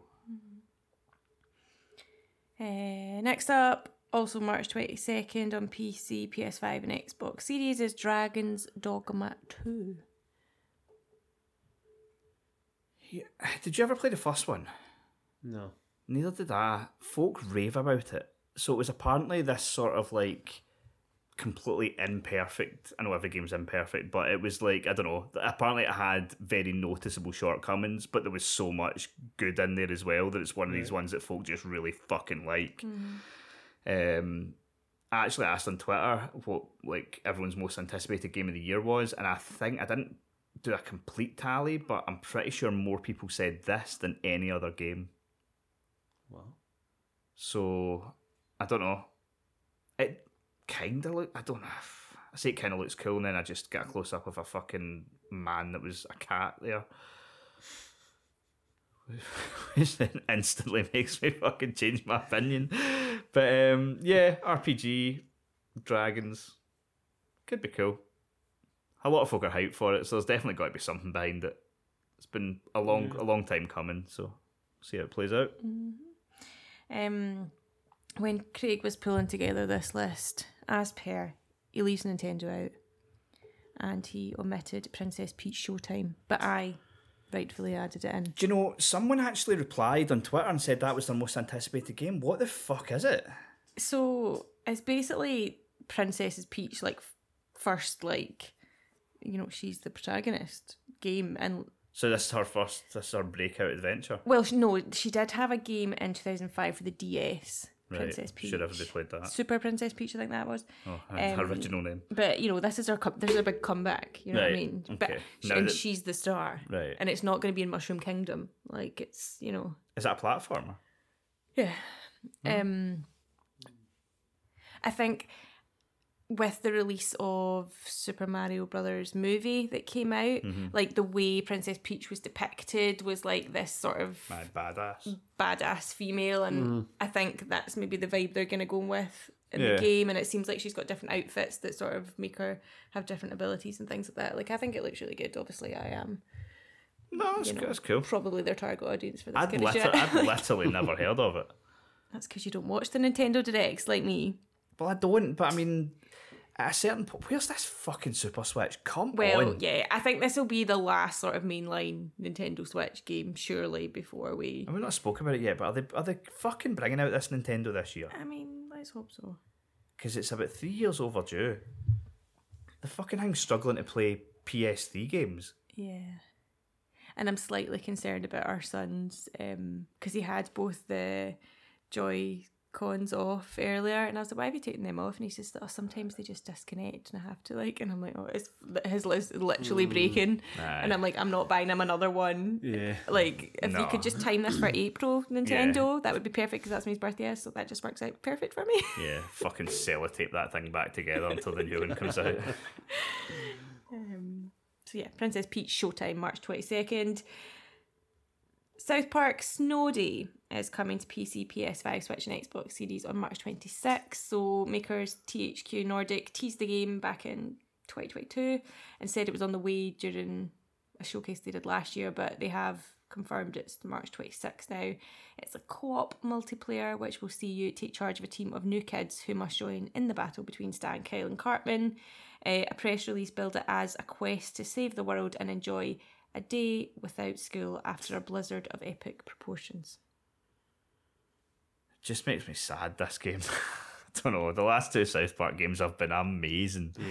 Uh, next up, also March 22nd on PC, PS5, and Xbox Series is Dragon's Dogma 2. Yeah. Did you ever play the first one? No. Neither did I. Folk rave about it. So it was apparently this sort of like completely imperfect. I know every game's imperfect, but it was like I don't know. Apparently, it had very noticeable shortcomings, but there was so much good in there as well that it's one of these ones that folk just really fucking like. Um, I actually asked on Twitter what like everyone's most anticipated game of the year was, and I think I didn't do a complete tally, but I'm pretty sure more people said this than any other game. Well, So I don't know. It kind of look. I don't know. If, I say it kind of looks cool, and then I just get a close up of a fucking man that was a cat there. Which then instantly makes me fucking change my opinion. But um, yeah, RPG, dragons, could be cool. A lot of folk are hyped for it, so there's definitely got to be something behind it. It's been a long, a long time coming, so see how it plays out. Um, when Craig was pulling together this list, as per, he leaves Nintendo out, and he omitted Princess Peach Showtime, but I rightfully added it in. Do you know, someone actually replied on Twitter and said that was their most anticipated game. What the fuck is it? So it's basically Princess Peach, like first, like you know, she's the protagonist game, and So this is her first, this is her breakout adventure. well, no, she did have a game in two thousand five for the DS. Princess. Peach. Should have played that. Super Princess Peach, I think that was. Oh, her Um, original name. But you know, this is her. Com- there's a big comeback. You know what I Right, mean? But okay. sh- Now and that- she's the star, Right. and it's not going to be in Mushroom Kingdom. Like it's you know, Is that a platformer? yeah. Hmm. Um, I think with the release of Super Mario Brothers movie that came out, Mm-hmm. like the way Princess Peach was depicted was like this sort of My badass. badass female, and I think that's maybe the vibe they're going to go with in Yeah. the game. And it seems like she's got different outfits that sort of make her have different abilities and things like that. Like I think it looks really good. Obviously, I am No, that's, you know, that's cool. probably their target audience for this I'd, kind of liter- shit. I'd literally never heard of it. that's because you don't watch the Nintendo Directs like me. Well, I don't, but I mean, at a certain point, where's this fucking Super Switch? Come Well, on. yeah, I think this will be the last sort of mainline Nintendo Switch game, surely, before we. And we've not spoken about it yet, but are they, are they fucking bringing out this Nintendo this year? I mean, let's hope so. Because it's about three years overdue. The fucking thing's struggling to play PS3 games. Yeah. And I'm slightly concerned about our son's um, because he had both the Joy Cons off earlier, and I was like, "Why have you taken them off?" And he says, "Oh, sometimes they just disconnect, and I have to like." And I'm like, "Oh, it's his list is literally breaking," Aye. and I'm like, "I'm not buying him another one." yeah. Like, if you could just time this for April, Nintendo, that would be perfect because that's when his birthday is, so that just works out perfect for me. Yeah, fucking sellotape that thing back together until the new one comes out. Um, so yeah, Princess Peach Showtime, March twenty second. South Park Snow Day is coming to PC, PS5, Switch, and Xbox Series on March 26th. So makers THQ Nordic teased the game back in 2022 and said it was on the way during a showcase they did last year, but they have confirmed it's March 26th now. It's a co-op multiplayer which will see you take charge of a team of new kids who must join in the battle between Stan, Kyle, and Cartman. Uh, a press release billed it as a quest to save the world and enjoy a day without school after a blizzard of epic proportions. Just makes me sad, this game. I don't know. The last two South Park games have been amazing. Yeah.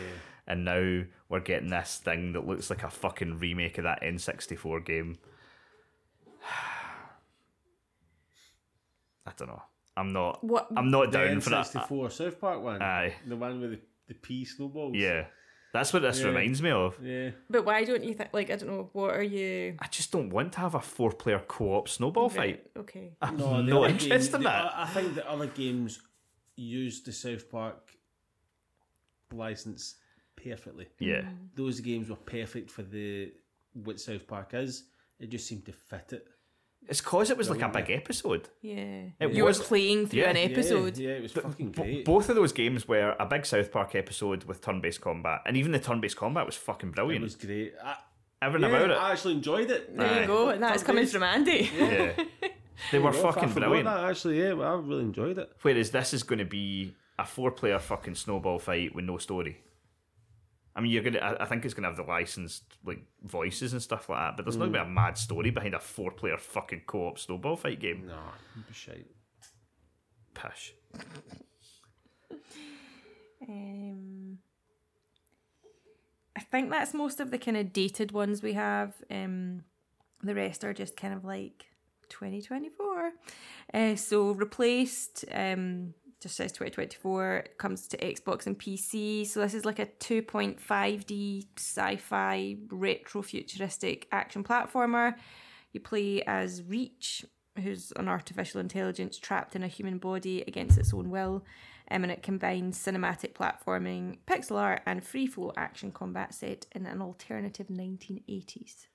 And now we're getting this thing that looks like a fucking remake of that N64 game. I don't know. I'm not. What- I'm not The down for that. N64 South Park one. Aye. The one with the, the pea snowballs. Yeah, that's what this Yeah. reminds me of. Yeah. But why don't you think? Like, I don't know. What are you? I just don't want to have a four-player co-op snowball fight. Okay. I'm No, the no interest game- in the- that. I I think the other games use the South Park license perfectly. Yeah, mm. Those games were perfect for the what South Park is. It just seemed to fit it. It's cause it was like a big episode. Yeah. It you was- were playing through yeah. an episode. Yeah, yeah, it was fucking Bo- great. both of those games were a big South Park episode with turn-based combat, and even the turn-based combat was fucking brilliant. it was great. I, Everything yeah, about it. I actually enjoyed it. There Aye. you go. And that's coming from Andy. yeah, they were Well, fucking forgot brilliant. That, actually, yeah, well, I really enjoyed it. Whereas this is going to be a four-player fucking snowball fight with no story. I mean, you're gonna. I, I think it's gonna have the licensed like voices and stuff like that, but there's not gonna be a mad story behind a four-player fucking co-op snowball fight game. No, it'd be shite. Pish. Um, I think that's most of the kind of dated ones we have. Um, the rest are just kind of like 2024. Uh, so replaced. Um, just says 2024 it comes to Xbox and PC. So this is like a 2.5D sci-fi retro futuristic action platformer. You play as Reach, who's an artificial intelligence trapped in a human body against its own will. Um, and it combines cinematic platforming, pixel art, and free flow action combat set in an alternative 1980s.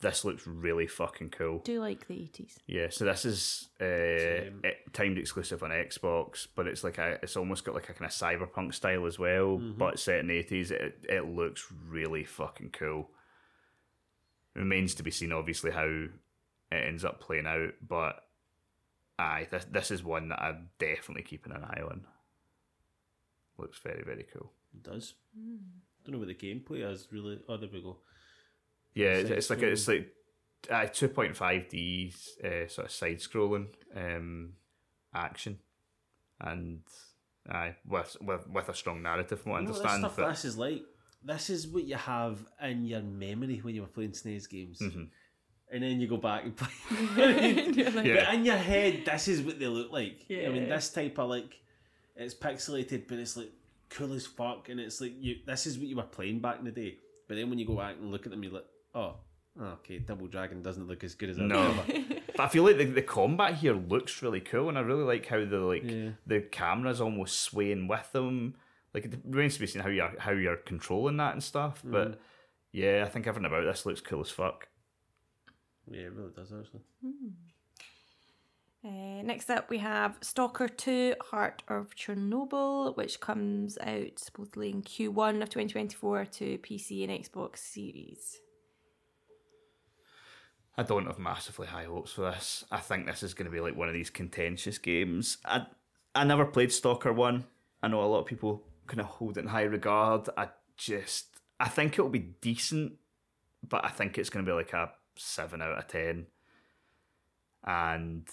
This looks really fucking cool. Do you like the 80s? Yeah, so this is uh, Same. eh, timed exclusive on Xbox, but it's like a, it's almost got like a kind of cyberpunk style as well, but set in the eighties. It it looks really fucking cool. Remains to be seen, obviously, how it ends up playing out, but aye, this this is one that I'm definitely keeping an eye on. Looks very very cool. It does. Don't know what the gameplay is really. Oh, there we go. Yeah, it's, it's like it's like uh, two point five D uh, sort of side scrolling um, action, and aye, with, with with a strong narrative from what I You know what understand. this stuff but this is like. This is what you have in your memory when you were playing SNES games. Mm-hmm. And then you go back and play. Like, Yeah. But in your head, this is what they look like. I mean, this type of like, it's pixelated, but it's like cool as fuck, and it's like you. This is what you were playing back in the day. But then when you go back and look at them, you're like, oh, okay, Double Dragon doesn't look as good as I No. remember. but I feel like the, the combat here looks really cool, and I really like how the like Yeah. the camera's almost swaying with them. Like it remains to be seen how you're how you're controlling that and stuff. Mm. But yeah, I think everything about this looks cool as fuck. yeah, it really does actually. Uh, next up, we have Stalker 2 Heart of Chernobyl, which comes out supposedly in Q1 of 2024 to PC and Xbox Series. I don't have massively high hopes for this. I think this is going to be like one of these contentious games. I I never played Stalker One. I know a lot of people kind of hold it in high regard. I just I think it'll be decent, but I think it's going to be like a seven out of ten. And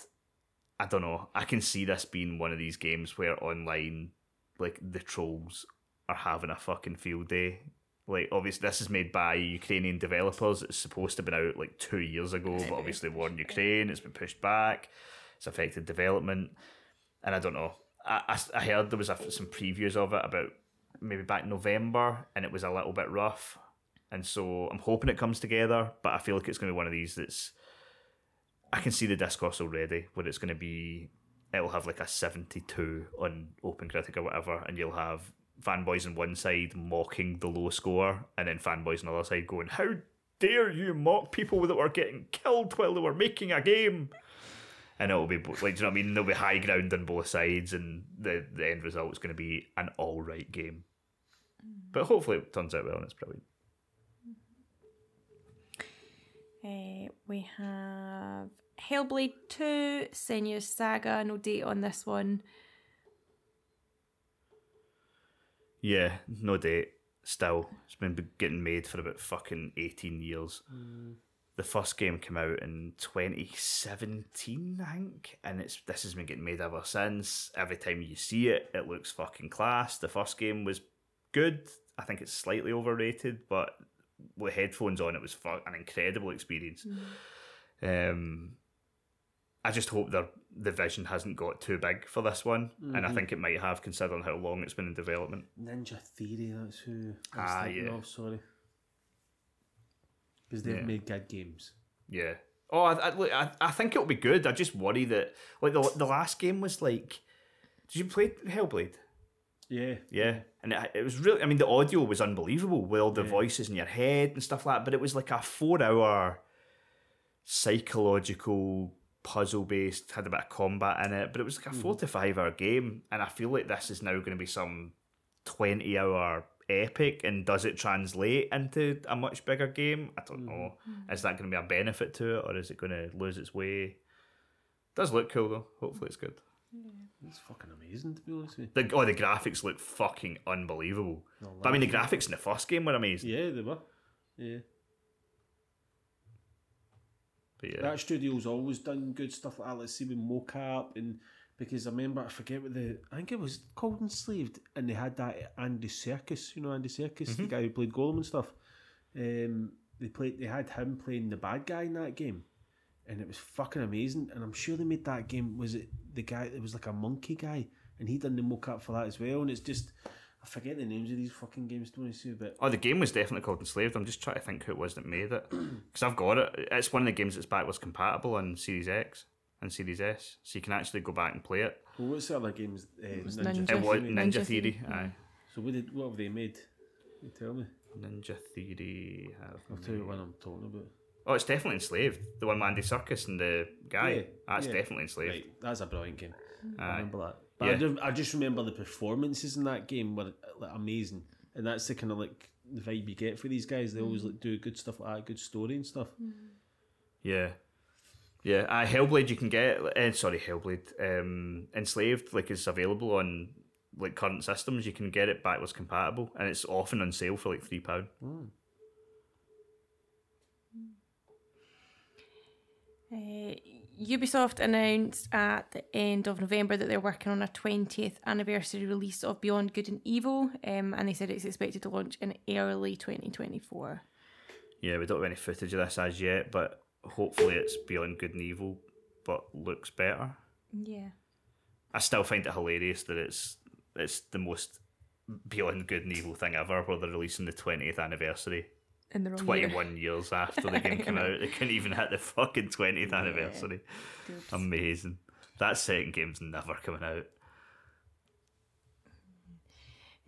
I don't know. I can see this being one of these games where online, like the trolls are having a fucking field day. Like obviously, this is made by Ukrainian developers. It's supposed to have been out like two years ago, but obviously war in Ukraine. It's been pushed back. It's affected development, and I don't know. I, I, I heard there was a, some previews of it about maybe back November, and it was a little bit rough. And so I'm hoping it comes together, but I feel like it's going to be one of these that's. I can see the discourse already, where it's going to be. It'll have like a 72 on Open Critic or whatever, and you'll have fanboys on one side mocking the low score, and then fanboys on the other side going, How dare you mock people that were getting killed while they were making a game? And it'll be like, do you know what I mean? There'll be high ground on both sides, and the, the end result is going to be an all right game. But hopefully it turns out well and it's brilliant. Uh, we have Hellblade 2, Senua's Saga, no date on this one. Yeah, no date. Still, it's been getting made for about fucking 18 years. The first game came out in 2017, I think, and it's this has been getting made ever since. Every time you see it, it looks fucking class. The first game was good. I think it's slightly overrated, but with headphones on, it was an incredible experience. Um, I just hope the the vision hasn't got too big for this one, and I think it might have, considering how long it's been in development. Ninja Theory, that's who. Ah, yeah. Of, sorry. Because they've Yeah. made good games. Yeah. Oh, I, I, look, I, I think it'll be good. I just worry that like the the last game was like. Did you play Hellblade? Yeah. Yeah, and it, it was really. I mean, the audio was unbelievable with all the Yeah. voices in your head and stuff like that. But it was like a four-hour psychological puzzle based. Had a bit of combat in it, but it was like a mm-hmm. four to five-hour game. And I feel like this is now going to be some twenty-hour epic. And does it translate into a much bigger game? I don't mm-hmm. know. Mm-hmm. Is that going to be a benefit to it, or is it going to lose its way? does look cool though. Hopefully, it's good. It's fucking amazing, to be honest with The, oh, the graphics look fucking unbelievable. But I mean, the graphics in the first game were amazing. Yeah, they were. Yeah. Yeah, That studio's always done good stuff like that. Let's see with mocap and because I remember I forget what the I think it was called Enslaved, and they had that Andy Serkis, you know Andy Serkis, the guy who played Gollum and stuff. Um, they played they had him playing the bad guy in that game, and it was fucking amazing. And I'm sure they made that game. Was it the guy that was like a monkey guy, and he done the mocap for that as well? And it's just I forget the names of these fucking games, don't I see? But Oh, the game was definitely called Enslaved. I'm just trying to think who it was that made it. Because I've got it. It's one of the games that's backwards compatible on Series X and Series S. So you can actually go back and play it. well, what's the other games? Uh, was Ninja. Ninja It was Theory. Ninja, Ninja Theory. Theory, Aye. So what did what have they made? You tell me. Ninja Theory. Have I'll tell you made- what I'm talking about. Oh, it's definitely Enslaved. The one with Andy Serkis and the guy. Yeah, That's yeah. definitely Enslaved. Right, that's a brilliant game. I remember that. But I, Yeah. just, I just remember the performances in that game were like, amazing, and that's the kind of like the vibe you get for these guys. They always like do good stuff like that, good story and stuff. Yeah. Yeah, uh, Hellblade you can get. Uh, sorry, Hellblade. Um, Enslaved like is available on like current systems. You can get it backwards compatible, and it's often on sale for like three pound. Uh, Ubisoft announced at the end of November that they're working on a 20th anniversary release of Beyond Good and Evil, um, and they said it's expected to launch in early 2024. Yeah, we don't have any footage of this as yet, but hopefully it's beyond good and evil, but looks better. Yeah. I still find it hilarious that it's it's the most beyond good and evil thing ever, where they're releasing the twentieth anniversary. In the wrong Twenty year. years after the game came out, they couldn't even hit the fucking twentieth anniversary. Amazing. That second game's never coming out.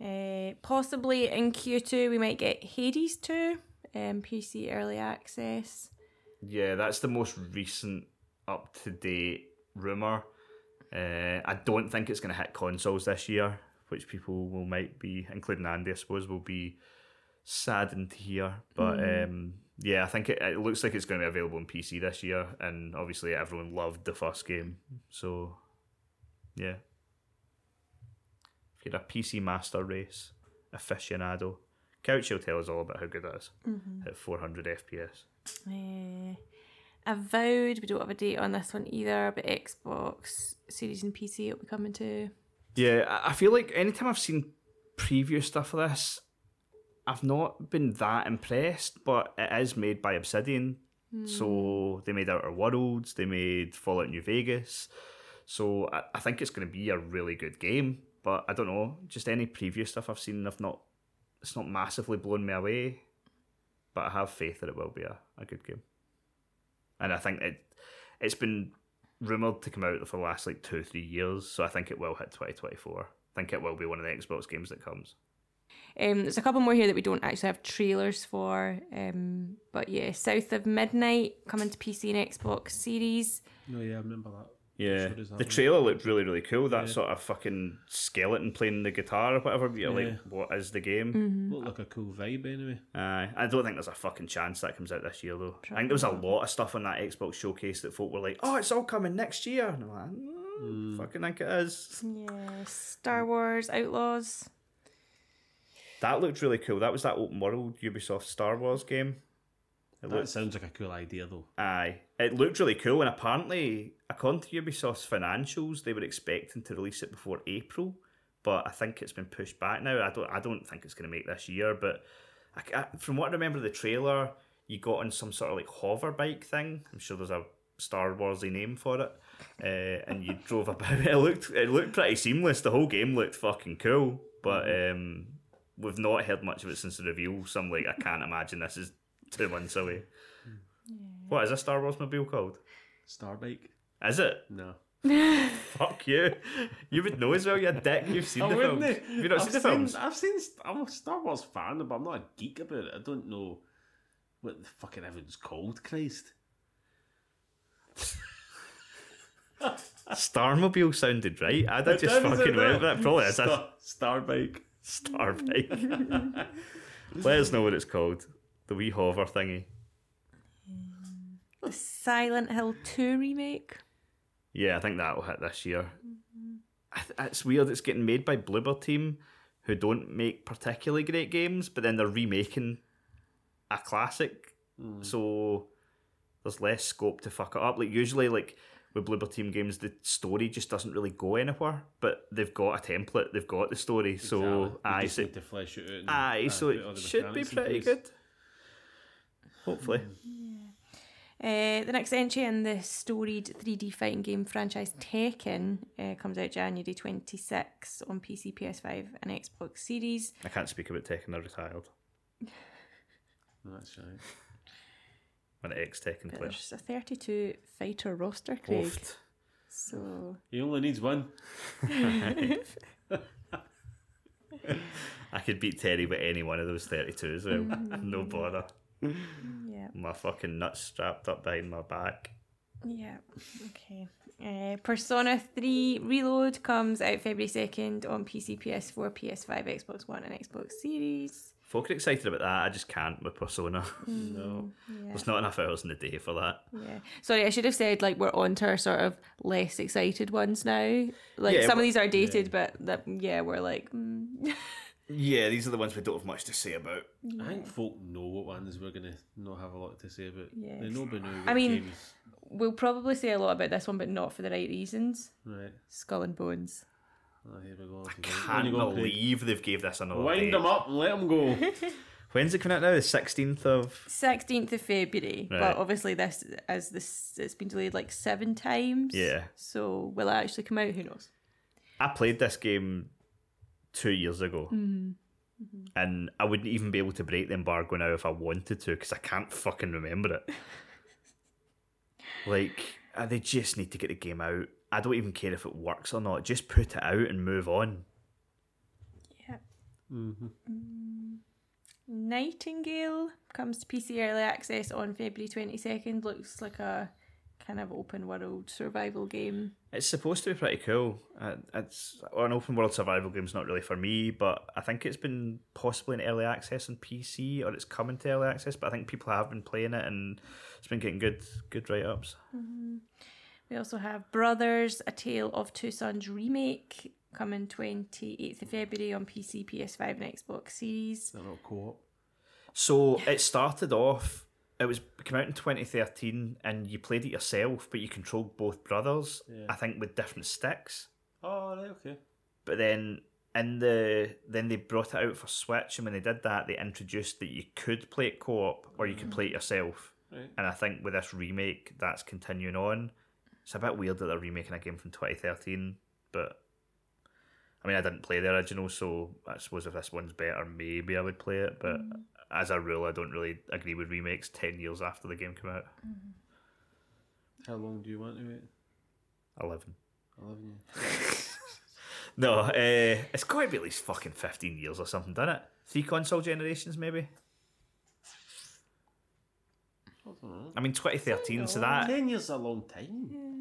Uh, possibly in Q2 we might get Hades 2, um, PC early access. Yeah, that's the most recent up to date rumor. Uh, I don't think it's going to hit consoles this year, which people will might be, including Andy, I suppose, will be saddened to hear. But um, yeah, I think it, it looks like it's going to be available on PC this year, and obviously everyone loved the first game, so yeah. If you're a PC Master Race aficionado, Couch will tell us all about how good that is at 400 FPS. Uh, Avowed, we don't have a date on this one either, but Xbox Series and PC it'll be coming to. Yeah, I- feel like anytime I've seen preview stuff of this, I've not been that impressed, but it is made by Obsidian. So hmm. they made Outer Worlds, they made Fallout New Vegas. So I, I think it's going to be a really good game, but I don't know. Just any previous stuff I've seen, I've not, it's not massively blown me away. But I have faith that it will be a, a good game. And I think it, it's been rumored to come out for the last like two three years, so I think it will hit twenty twenty four. I think it will be one of the Xbox games that comes. Um, there's a couple more here that we don't actually have trailers for. Um, but yeah, South of Midnight coming to PC and Xbox Series. No, yeah, I remember that. Yeah, Sure that the one. trailer looked really really cool. That Yeah. sort of fucking skeleton playing the guitar or whatever. You're Yeah. like, what is the game? Looked like a cool vibe anyway. Aye, I don't think there's a fucking chance that comes out this year though. I think there was a lot of stuff on that Xbox showcase that folk were like, "Oh, it's all coming next year," and I'm like, mm, "Fucking think it is." Yeah, Star Wars Outlaws. That looked really cool. That was that open world Ubisoft Star Wars game. It That looked sounds like a cool idea though. Aye, it looked really cool, and apparently, according to Ubisoft's financials, they were expecting to release it before April, but I think it's been pushed back now. I don't, I don't think it's going to make this year. But I, I- from what I remember, of the trailer, you got on some sort of like hover bike thing. I'm sure there's a Star Warsy name for it, uh, and you drove about. It looked, it looked pretty seamless. The whole game looked fucking cool, but um, we've not heard much of it since the reveal. So I'm like, I can't imagine this is two months away. What is a Star Wars mobile called? Starbike? Is it? No. Fuck you. You would know as well, you dick. You've seen the films. Have you not I've seen the seen, films? I've seen. I'm a Star Wars fan, but I'm not a geek about it. I don't know what the fucking everything's called. Christ. Starmobile sounded right. I'd have just fucking it went with does. that. Probably is a Star, Starbike. Starbike. Let us know what it's called. The wee hover thingy. The Silent Hill 2 remake. Yeah, I think that'll hit this year. I th- It's weird. It's getting made by Bloober Team, who don't make particularly great games, but then they're remaking a classic, hmm. so there's less scope to fuck it up. Like usually, like with Bloober Team games, the story just doesn't really go anywhere. But they've got a template, they've got the story, so Exactly. You aye, just so, need to flesh it out. and, aye, uh, so it should be pretty place. good. Hopefully, Uh, the next entry in the storied 3D fighting game franchise Tekken uh, comes out January 26 on PC, PS5, and Xbox Series. I can't speak about Tekken. They're retired. That's right. I'm an ex Tekken But player. there's a 32 fighter roster, Craig. Oofed. So He only needs one. I could beat Terry with any one of those 32 as well. no bother. yeah, My fucking nuts strapped up behind my back. yeah, okay. Uh, Persona 3 Reload comes out February 2nd on PC, PS4, PS5, Xbox One, and Xbox Series. Folk are excited about that. I just can't with Persona. No. Yeah. There's not enough hours in the day for that. Yeah. Sorry, I should have said like we're on to our sort of less excited ones now. Like Yeah, some of these are dated, but that yeah, we're like mm. Yeah, these are the ones we don't have much to say about. I think folk know what ones we're gonna not have a lot to say about. Yeah. They know by now. I mean- games- we'll probably say a lot about this one, but not for the right reasons. right. Skull and Bones. Oh, here we go. When Can't go, Craig. believe they've gave this another Wind date. them up and let them go. When's it coming out now? The 16th of... Sixteenth of February, Right. but obviously this as this it's been delayed like seven times. Yeah. So will it actually come out? Who knows? I played this game two years ago. And I wouldn't even be able to break the embargo now if I wanted to because I can't fucking remember it. like, uh, they just need to get the game out. I don't even care if it works or not. Just put it out and move on. Yeah. Mm, Nightingale comes to PC early access on February twenty second. Looks like a kind of open world survival game. It's supposed to be pretty cool. Uh, it's an open world survival game. game's not really for me, but I think it's been possibly in early access on PC or it's coming to early access. But I think people have been playing it and it's been getting good good write ups. We also have Brothers: A Tale of Two Sons remake coming twenty eighth of February on PC, PS5, and Xbox Series. They're not co-op. So it started off. It was it came out in 2013, and you played it yourself, but you controlled both brothers. Yeah. I think with different sticks. Oh, right, okay. But then in the then they brought it out for Switch, and when they did that, they introduced that you could play it co-op or you could mm. play it yourself. Right. And I think with this remake, that's continuing on. It's a bit weird that they're remaking a game from 2013, but I mean, I didn't play the original, so I suppose if this one's better, maybe I would play it. But as a rule, I don't really agree with remakes 10 years after the game came out. How long do you want to wait? 11. Eleven years. No, uh, it's got to be at least fucking 15 years or something, doesn't it? Three console generations, maybe? I don't know. I mean, 2013, so that. Ten years is a long time.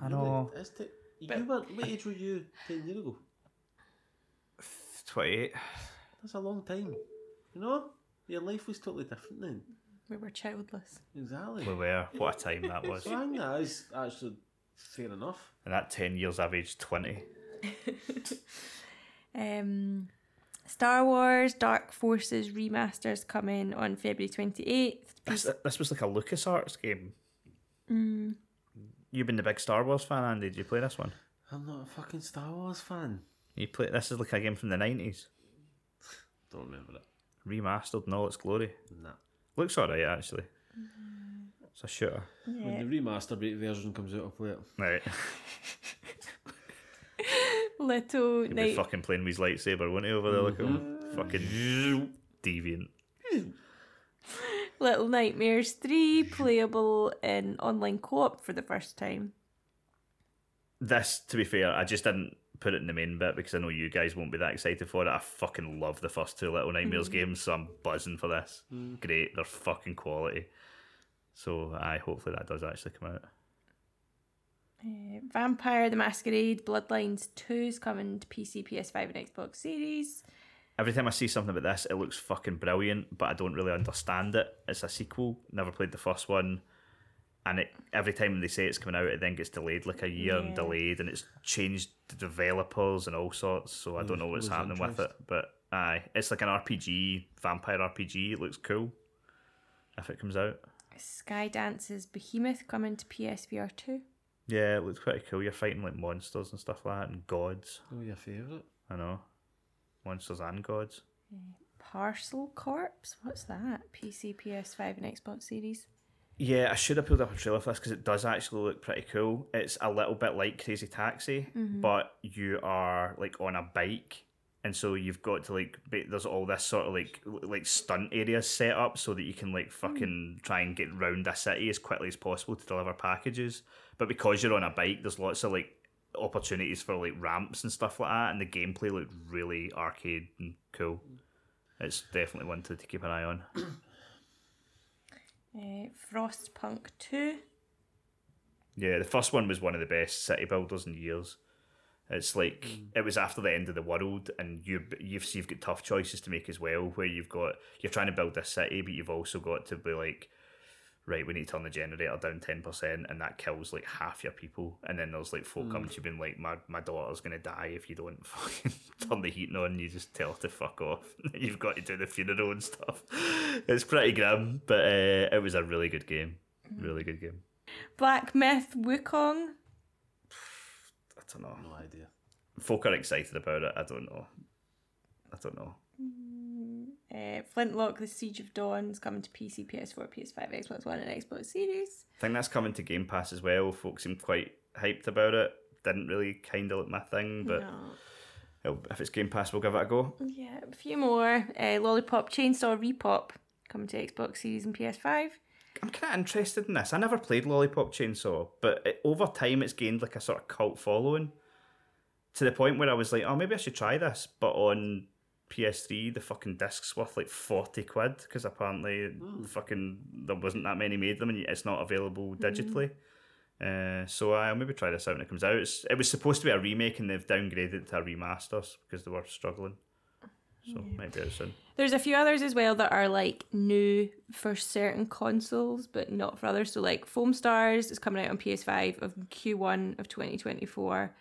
I know. Is it? You were, what age were you ten years ago? 28. That's a long time. You know? Your life was totally different then. We were childless. Exactly. We were. What a time that was. So I think that is actually fair enough. And that 10 years, I've aged 20. Um, Star Wars Dark Forces remasters coming on February twenty eighth. This, this was like a LucasArts game. You've been the big Star Wars fan, Andy. Did you play this one? I'm not a fucking Star Wars fan. You play this is like a game from the 90s. Don't remember it. Remastered in all its glory. Nah. Looks alright, actually. It's a shooter. When the remastered version comes out, I'll play it. Right. Little He'll be night. fucking playing with his lightsaber, won't he, over there? Look at him. Mm-hmm. Fucking deviant. Little Nightmares 3 playable in online co op for the first time. This, to be fair, I just didn't put it in the main bit because I know you guys won't be that excited for it. I fucking love the first two Little Nightmares games, so I'm buzzing for this. Great, they're fucking quality. So, I hopefully that does actually come out. Uh, Vampire the Masquerade Bloodlines 2 is coming to PC, PS5, and Xbox Series. Every time I see something about this, it looks fucking brilliant, but I don't really understand it. It's a sequel. Never played the first one, and it every time they say it's coming out, it then gets delayed like a year and delayed, and it's changed the developers and all sorts. So I don't know what's lose happening with it. But aye, it's like an RPG, vampire RPG. It looks cool if it comes out. Skydance's Behemoth coming to PSVR 2. Yeah, it looks pretty cool. You're fighting like monsters and stuff like that, and gods. Oh, your favourite? I know, monsters and gods. Parcel Corps? What's that? PC, PS5, and Xbox Series. Yeah, I should have pulled up a trailer for this because it does actually look pretty cool. It's a little bit like Crazy Taxi, mm-hmm. but you are like on a bike, and so you've got to like ba- there's all this sort of like like stunt areas set up so that you can like hmm. fucking try and get round a city as quickly as possible to deliver packages. But because you're on a bike, there's lots of like opportunities for like ramps and stuff like that, and the gameplay looked really arcade and cool. It's definitely one to, to keep an eye on. Uh, Frostpunk 2. Yeah, the first one was one of the best city builders in years. It's like it was after the end of the world, and you you've you've got tough choices to make as well. Where you've got you're trying to build this city, but you've also got to be like, right, we need to turn the generator down ten percent, and that kills like half your people. And then there's like folk coming mm. to you being like, my my daughter's gonna die if you don't fucking turn the heating on. You just tell her to fuck off. you've got to do the funeral and stuff. It's pretty grim, but uh, it was a really good game. Mm. Really good game. Black Myth Wukong. I don't know. No idea. folk are excited about it. I don't know. I don't know. Mm. Uh, Flintlock, The Siege of Dawn is coming to PC, PS4, PS5, Xbox One, and Xbox Series. I think that's coming to Game Pass as well. Folks seem quite hyped about it. Didn't really kind of look my thing, but No. if it's Game Pass, we'll give it a go. Yeah, a few more. Uh, Lollipop Chainsaw Repop coming to Xbox Series and PS5. I'm kind of interested in this. I never played Lollipop Chainsaw, but it, over time it's gained like a sort of cult following to the point where I was like, oh, maybe I should try this. But on PS3, the fucking disc's worth like 40 quid because apparently fucking there wasn't that many made them and it's not available digitally. Uh, so I'll maybe try this out when it comes out. It's, it was supposed to be a remake and they've downgraded it to a remaster because they were struggling. So might be out soon. There's a few others as well that are like new for certain consoles, but not for others. So like Foam Stars is coming out on PS5 of Q1 of 2024.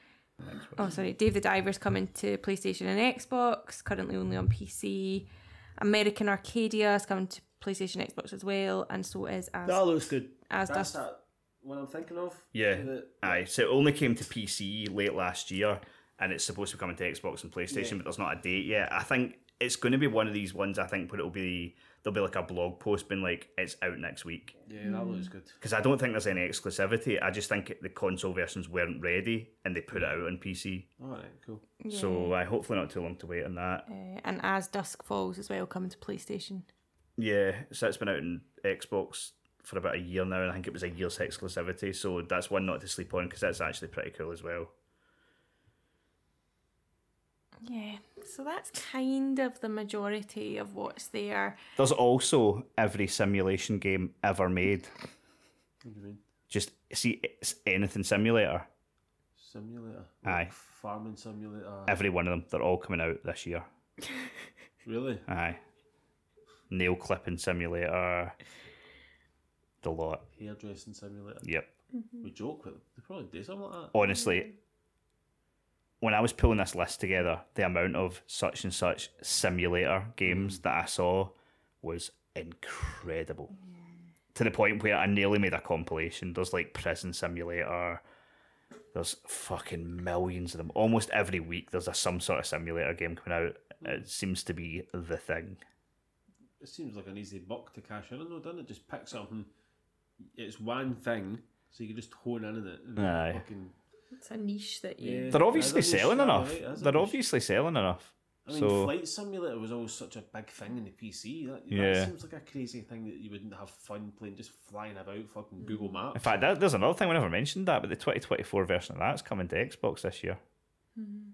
Oh, sorry. Dave the Diver's coming to PlayStation and Xbox, currently only on PC. American Arcadia is coming to PlayStation, Xbox as well, and so is as That looks good. as That's does that one I'm thinking of. Yeah. The- Aye, so it only came to PC late last year, and it's supposed to be coming to Xbox and PlayStation, Yeah. but there's not a date yet. I think it's going to be one of these ones. I think, but it'll be there'll be like a blog post being like it's out next week yeah, that looks good. because I don't think there's any exclusivity. I just think the console versions weren't ready and they put it out on PC. All right, cool. So I hopefully not too long to wait on that. uh, and as Dusk Falls as well coming to PlayStation. Yeah, so it's been out in Xbox for about a year now, and I think it was a year's exclusivity. So that's one not to sleep on because that's actually pretty cool as well. Yeah, so that's kind of the majority of what's there. There's also every simulation game ever made. What do you mean? Just see, anything simulator. Simulator. Aye. Farming simulator. Every one of them, they're all coming out this year. Really? Aye. Nail clipping simulator. The lot. Hairdressing simulator. Yep. Mm-hmm. We joke, but they probably do something like that. Honestly, when I was pulling this list together, the amount of such and such simulator games mm. that I saw was incredible. To the point where I nearly made a compilation. There's like Prison Simulator. There's fucking millions of them. Almost every week there's a some sort of simulator game coming out. It seems to be the thing. It seems like an easy buck to cash in on, though, doesn't it? Just pick something. It's one thing, so you can just hone in on it. And Aye. Fucking, It's a niche that you. Yeah. They're obviously It is selling enough. it is a They're niche. obviously selling enough. I mean, So Flight Simulator was always such a big thing in the PC. That, Yeah. that seems like a crazy thing that you wouldn't have fun playing, just flying about fucking Google mm. Maps. in fact, that, there's another thing we never mentioned that, but the 2024 version of that's coming to Xbox this year. Mm-hmm.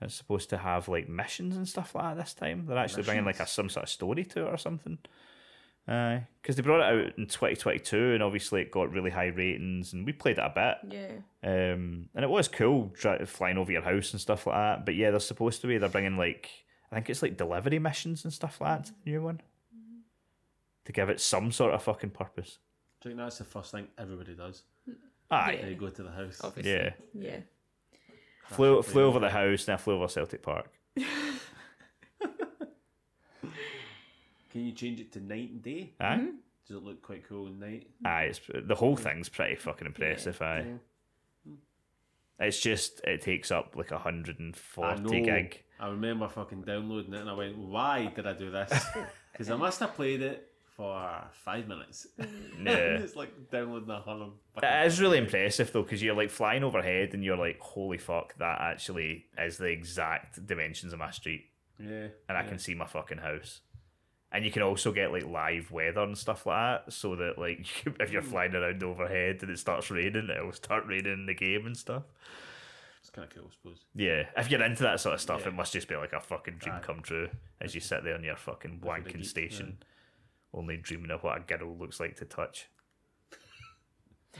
It's supposed to have like missions and stuff like that this time. They're actually bringing like a some sort of story to it or something. Because they brought it out in 2022 and obviously it got really high ratings and we played it a bit. Yeah. Um, and it was cool dri- flying over your house and stuff like that. But yeah, they're supposed to be. They're bringing like I think it's like delivery missions and stuff like that to the new one to give it some sort of fucking purpose. Do you think that's the first thing everybody does? Aye, They go to the house. Obviously. yeah. Yeah. Flew flew over the house, then I flew over Celtic Park. Can you change it to night and day? Aye, mm-hmm. Does it look quite cool at night? Aye, it's, the whole thing's pretty fucking impressive. Aye, it's just it takes up like hundred and I gig. I remember fucking downloading it and I went, why did I do this? Because I must have played it for five minutes. Yeah. it's like downloading a hundred. It is really impressive though, because you're like flying overhead and you're like, holy fuck, that actually is the exact dimensions of my street, Yeah. and I can see my fucking house. And you can also get like live weather and stuff like that, so that like if you're flying around overhead and it starts raining, it'll start raining in the game and stuff. It's kind of cool, I suppose. Yeah, if you're into that sort of stuff, Yeah. it must just be like a fucking dream Aye. come true as you sit there on your fucking That's what they wanking geek, station, only dreaming of what a girl looks like to touch.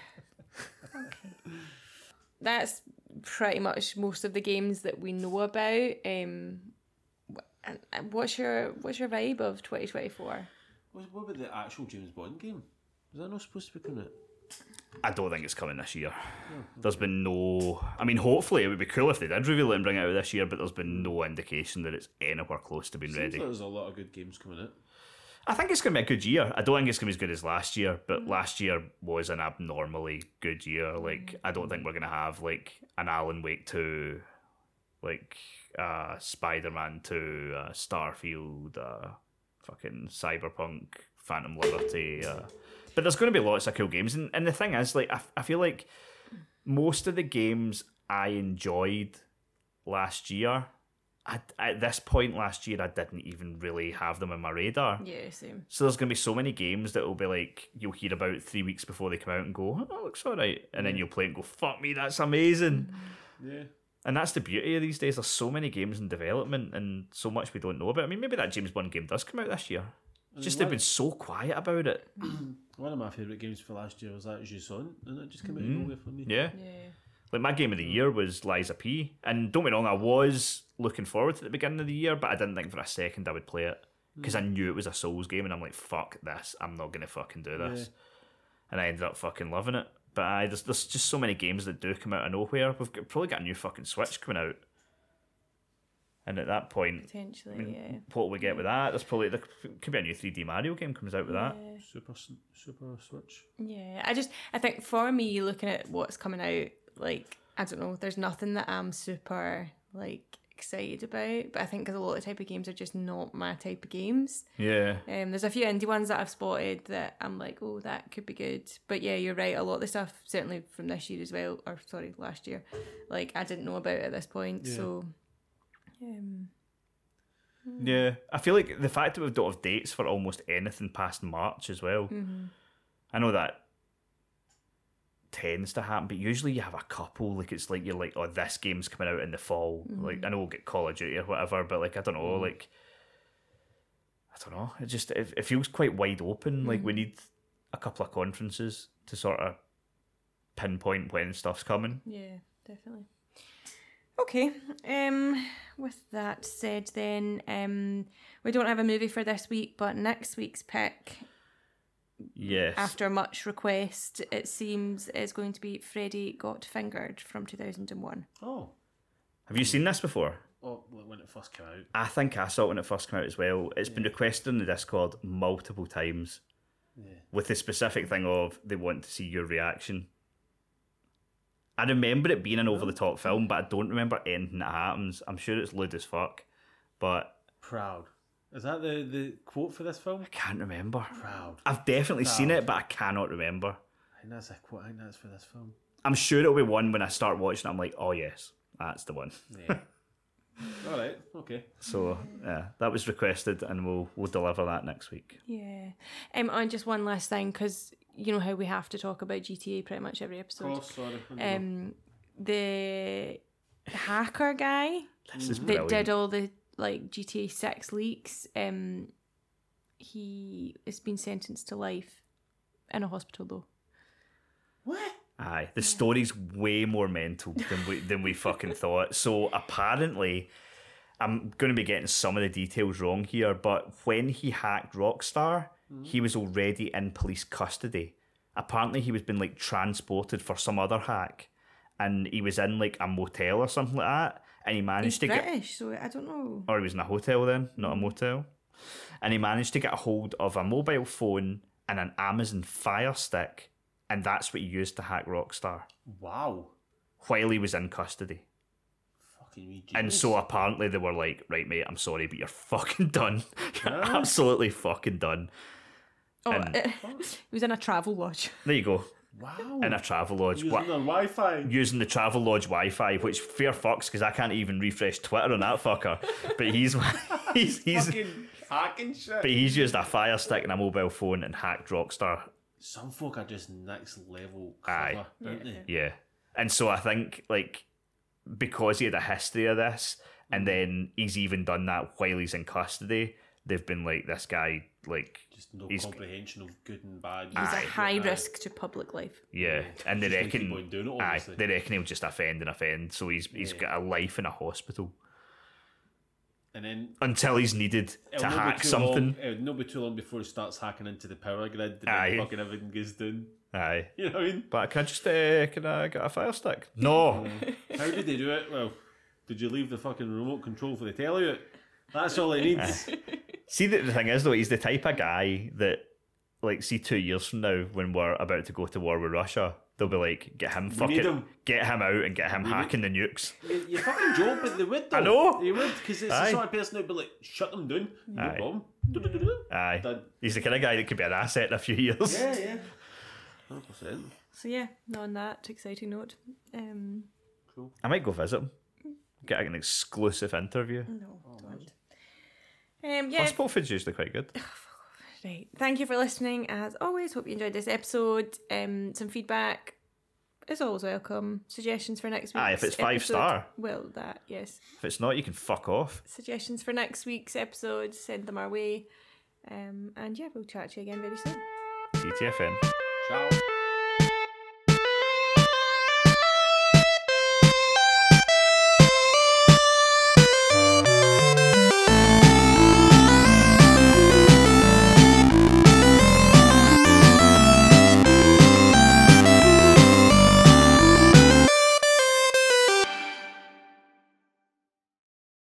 That's pretty much most of the games that we know about. Um, wh- and- and what's your what's your vibe of twenty twenty four? What, what about the actual James Bond game? Is that not supposed to be coming out? I don't think it's coming this year. There's been no. I mean, hopefully it would be cool if they did reveal it and bring it out this year, but there's been no indication that it's anywhere close to being Seems ready. like there's a lot of good games coming out. I think it's going to be a good year. I don't think it's going to be as good as last year, but mm. last year was an abnormally good year. Like, mm. I don't think we're going to have like an Alan Wake 2, like uh, Spider Man 2, uh, Starfield, uh, fucking Cyberpunk, Phantom Liberty. Uh, but there's going to be lots of cool games. And, and the thing is, like, I, I feel like most of the games I enjoyed last year. I, at this point last year, I didn't even really have them on my radar. Yeah, same. So there's gonna be so many games that will be like you'll hear about three weeks before they come out and go, oh, that looks alright, and then you'll play and go, fuck me, that's amazing. Yeah. And that's the beauty of these days. There's so many games in development and so much we don't know about. I mean, maybe that James Bond game does come out this year. It's just they've been so quiet about it. One of my favourite games for last year was that Jusant, and it just came out of Mm. nowhere for me. Yeah. Yeah. Like my game of the year was Lies of P. And don't get me wrong, I was looking forward to the beginning of the year, but I didn't think for a second I would play it because I knew it was a Souls game, and I'm like, fuck this, I'm not gonna fucking do this. Yeah. And I ended up fucking loving it. But I, there's there's just so many games that do come out of nowhere. We've got, probably got a new fucking Switch coming out, and at that point, Potentially, I mean, yeah. what will we get with that? There's probably there could be a new 3D Mario game comes out with that. Super, Super Switch. Yeah, I just I think for me, looking at what's coming out, like I don't know, there's nothing that I'm super like excited about. But I think because a lot of type of games are just not my type of games. Yeah, Um, there's a few indie ones that I've spotted that I'm like, oh, that could be good. But yeah, you're right. A lot of the stuff, certainly from this year as well, or sorry, last year, like I didn't know about at this point. Yeah. So, um, yeah. I feel like the fact that we don't have dates for almost anything past March as well. I know that tends to happen, but usually you have a couple. Like it's like you're like, oh, this game's coming out in the fall. Like I know we'll get Call of Duty or whatever, but like I don't know, like I don't know. It just it, it feels quite wide open. Like we need a couple of conferences to sort of pinpoint when stuff's coming. yeah, definitely. Okay. Um, with that said, then um, we don't have a movie for this week, but next week's pick Yes. after much request, it seems is going to be Freddy Got Fingered from 2001. Oh. have you seen this before? Oh, when it first came out. I think I saw it when it first came out as well. It's been requested in the Discord multiple times Yeah. with the specific thing of they want to see your reaction. I remember it being an over the top film, but I don't remember anything that happens. I'm sure it's lewd as fuck, but Proud. Is that the, the quote for this film? I can't remember. Proud. I've definitely seen it, but I cannot remember. I think that's a quote. I think that's for this film. I'm sure it'll be one when I start watching. I'm like, oh yes, that's the one. Yeah. All right. Okay. So yeah, that was requested, and we'll we'll deliver that next week. Yeah. Um, and just one last thing, because you know how we have to talk about GTA pretty much every episode. Oh, sorry. I don't know. Um, the hacker guy This is that brilliant. did all the like GTA Six leaks, um, he has been sentenced to life in a hospital though. what? Aye, the story's way more mental than we than we fucking thought. So apparently, I'm going to be getting some of the details wrong here, but when he hacked Rockstar, he was already in police custody. Apparently, he was being like transported for some other hack, and he was in like a motel or something like that, and he He's managed to get British, so I don't know. or he was in a hotel then, not a hmm. motel. And he managed to get a hold of a mobile phone and an Amazon Fire Stick, and that's what he used to hack Rockstar Wow. while he was in custody. Fucking me. And so apparently they were like, right, mate, I'm sorry, but you're fucking done. You're Yeah. absolutely fucking done. Oh, And- it, it was in a Travelodge. There you go. Wow. In a Travelodge. Using What- Wi-Fi. using the Travelodge Wi-Fi, which fair fucks because I can't even refresh Twitter on that fucker. But he's he's he's Fucking hacking shit. but he's used a Fire Stick and a mobile phone and hacked Rockstar. Some folk are just next level Aye. clever, aren't they? Yeah, and so I think like because he had a history of this, and mm-hmm. then he's even done that while he's in custody. They've been like this guy, like Just no He's- comprehension of good and bad. He's a Aye. high risk to public life. yeah, and they Just reckon doing it, aye, they reckon he'll just offend and offend. So he's he's Yeah. got a life in a hospital And then until he's needed to it'll not be hack something. Long, it'll not be too long before he starts hacking into the power grid and Aye. fucking everything goes down. Aye. You know what I mean? But can I just uh, can I get a fire stick? No. How did they do it? Well, did you leave the fucking remote control for the telly? That's all he needs. see, the, the thing is though, he's the type of guy that, like, see, two years from now when we're about to go to war with Russia, they'll be like, get him fucking, get him out and get him hacking the nukes. you, you fucking joke, but they would though. I know. They would, because it's Aye. the sort of person who'd be like, shut them down. No Aye. problem. Aye. Done. He's the kind of guy that could be an asset in a few years. Yeah, yeah. 100%. So yeah, on that exciting note, um, I might go visit him. Get an exclusive interview. no, don't. Um, yeah, Hospital food's usually quite good. Right. Thank you for listening. As always, hope you enjoyed this episode. Um, some feedback is always welcome. Suggestions for next week. Aye, if it's five star. Well, that yes. If it's not, you can fuck off. Suggestions for next week's episode. Send them our way. Um, and yeah, we'll chat to you again very soon. DTFN. Ciao.